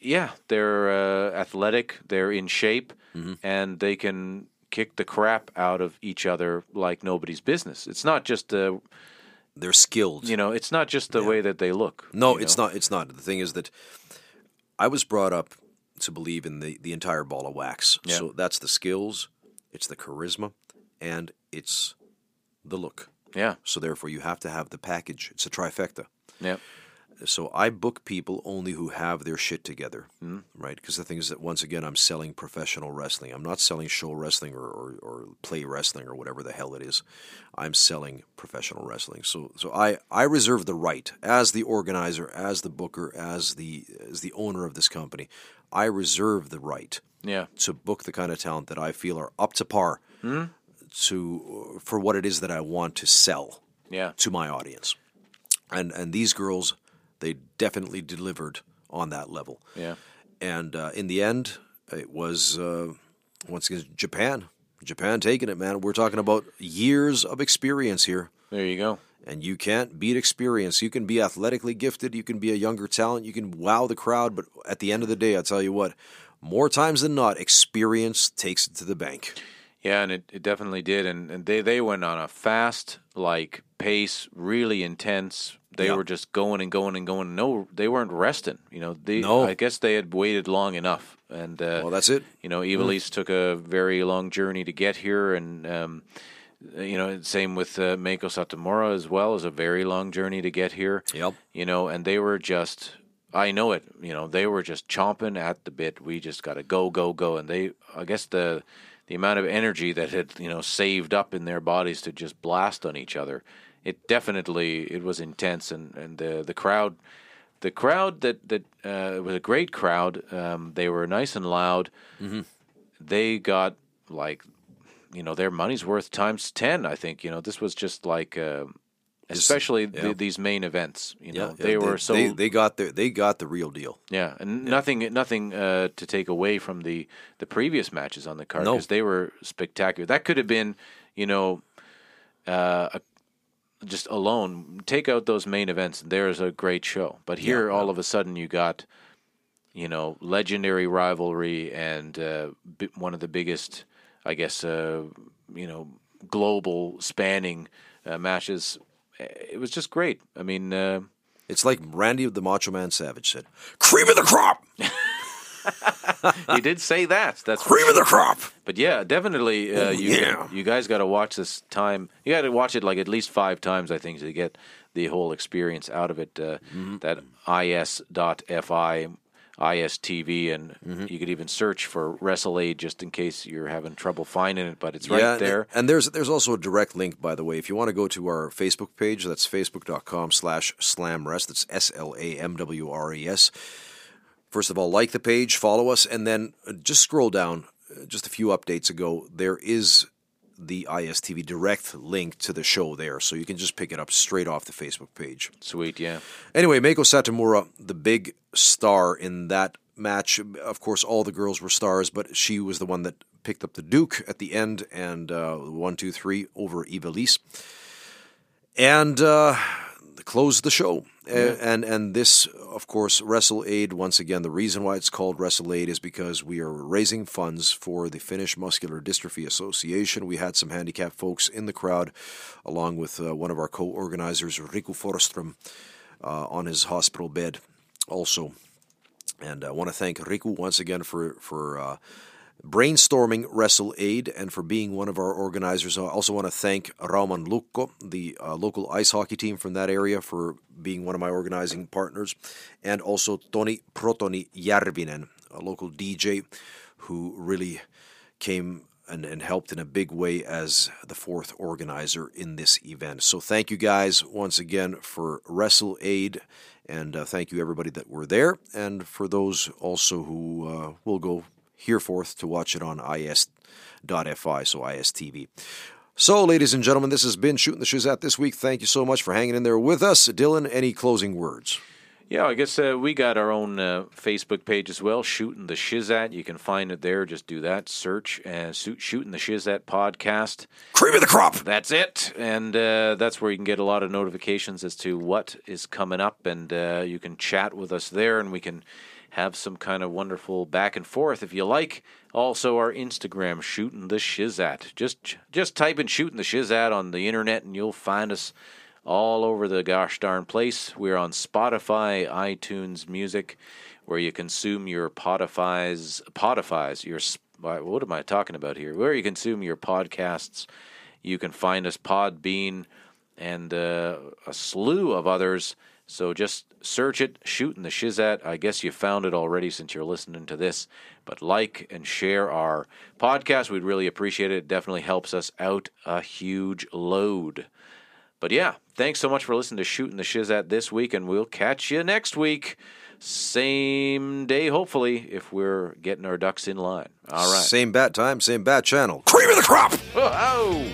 yeah, they're uh, athletic, they're in shape, and they can kick the crap out of each other like nobody's business. It's not just uh, they're skilled. You know, it's not just the way that they look. No, it's know? not. It's not. The thing is that I was brought up to believe in the the entire ball of wax. Yeah. So that's the skills, it's the charisma, and it's the look. Yeah, So therefore, you have to have the package. It's a trifecta. yeah, So I book people only who have their shit together, Mm-hmm. right? Because the thing is that once again, I'm selling professional wrestling. I'm not selling show wrestling or, or, or play wrestling or whatever the hell it is. I'm selling professional wrestling. So so I, I reserve the right as the organizer, as the booker, as the as the owner of this company. I reserve the right yeah, to book the kind of talent that I feel are up to par to for what it is that I want to sell yeah. to my audience. And and these girls, they definitely delivered on that level. Yeah. And uh, in the end, it was uh, once again Japan. Japan taking it, man. We're talking about years of experience here. There you go. And you can't beat experience. You can be athletically gifted, you can be a younger talent, you can wow the crowd, but at the end of the day, I tell you what, more times than not, experience takes it to the bank. Yeah, and it, it definitely did. And, and they, they went on a fast like pace, really intense. They Yeah. were just going and going and going. No, they weren't resting. You know, they No. I guess they had waited long enough. And uh, Well, that's it. you know, Ivelisse took a very long journey to get here, and um, you know, same with uh, Meiko Satomura as well. Is a very long journey to get here. Yep. You know, and they were just. I know it. You know, they were just chomping at the bit. We just got to go, go, go. And they, I guess the the amount of energy that had you know saved up in their bodies to just blast on each other, it definitely it was intense. And and the the crowd, the crowd that that uh, it was a great crowd. Um, they were nice and loud. They got like, you know, their money's worth times ten. I think you know this was just like. Uh, Especially yeah. the, these main events, you know, Yeah, they were so they, they got their they got the real deal. yeah, and nothing, nothing uh, to take away from the the previous matches on the card No. because they were spectacular. That could have been, you know, uh, a, just alone. Take out those main events, there's a great show. But here, all of a sudden, you got, you know, legendary rivalry and uh, bi- one of the biggest, I guess, uh, you know, global spanning uh, matches. It was just great. I mean. Uh, It's like Randy of the Macho Man Savage said, "Cream of the crop, he did say that. That's cream of the crop." But yeah, definitely, uh, you yeah. you guys got to watch this time. You got to watch it like at least five times, I think, to get the whole experience out of it. Uh, That is.fi, ISTV, and you could even search for Wrestle Aid just in case you're having trouble finding it. But it's right yeah, there. And there's there's also a direct link, by the way. If you want to go to our Facebook page, that's facebook.com slash slamrest. That's S L A M W R E S. First of all, like the page, follow us, and then uh, just scroll down. Uh, Just a few updates ago, there is the ISTV direct link to the show there, so you can just pick it up straight off the Facebook page. Sweet, yeah. Anyway, Meiko Satomura, the big star in that match. Of course, all the girls were stars, but she was the one that picked up the Duke at the end and uh, one, two, three over Ivelisse. And uh, closed the show. A- And and this, of course, Wrestle Aid. Once again, the reason why it's called Wrestle Aid is because we are raising funds for the Finnish Muscular Dystrophy Association. We had some handicapped folks in the crowd, along with uh, one of our co-organizers, Riku Forström, uh, on his hospital bed, also. And I want to thank Riku once again for for uh, brainstorming Wrestle Aid and for being one of our organizers. I also want to thank Rauman Lukko, the uh, local ice hockey team from that area, for being one of my organizing partners, and also Toni Protoni Järvinen, a local DJ who really came and, and helped in a big way as the fourth organizer in this event. So thank you guys once again for Wrestle Aid, and uh, thank you everybody that were there, and for those also who uh, will go hereforth to watch it on is.fi, so ISTV. So, ladies and gentlemen, this has been Shooting the Shizat this week. Thank you so much for hanging in there with us. Dylan, any closing words? Yeah, I guess uh, we got our own uh, Facebook page as well, Shooting the Shizat. You can find it there. Just do that. Search and Shooting the Shizat podcast. Cream of the crop! That's it. And uh, that's where you can get a lot of notifications as to what is coming up. And uh, you can chat with us there and we can have some kind of wonderful back and forth if you like. Also, our Instagram, Shooting the Shizat. Just, just type in Shooting the Shizat on the internet and you'll find us all over the gosh darn place. We're on Spotify, iTunes Music, where you consume your Podify's, Podify's, your, what am I talking about here? Where you consume your podcasts. You can find us Podbean and uh, a slew of others. So just search it, shooting the Shizat. I guess you found it already since you're listening to this. But like and share our podcast. We'd really appreciate it. It definitely helps us out a huge load. But yeah, thanks so much for listening to Shooting the Shizat this week, and we'll catch you next week. Same day, hopefully, if we're getting our ducks in line. All right. Same bat time, same bat channel. Cream of the crop! Oh!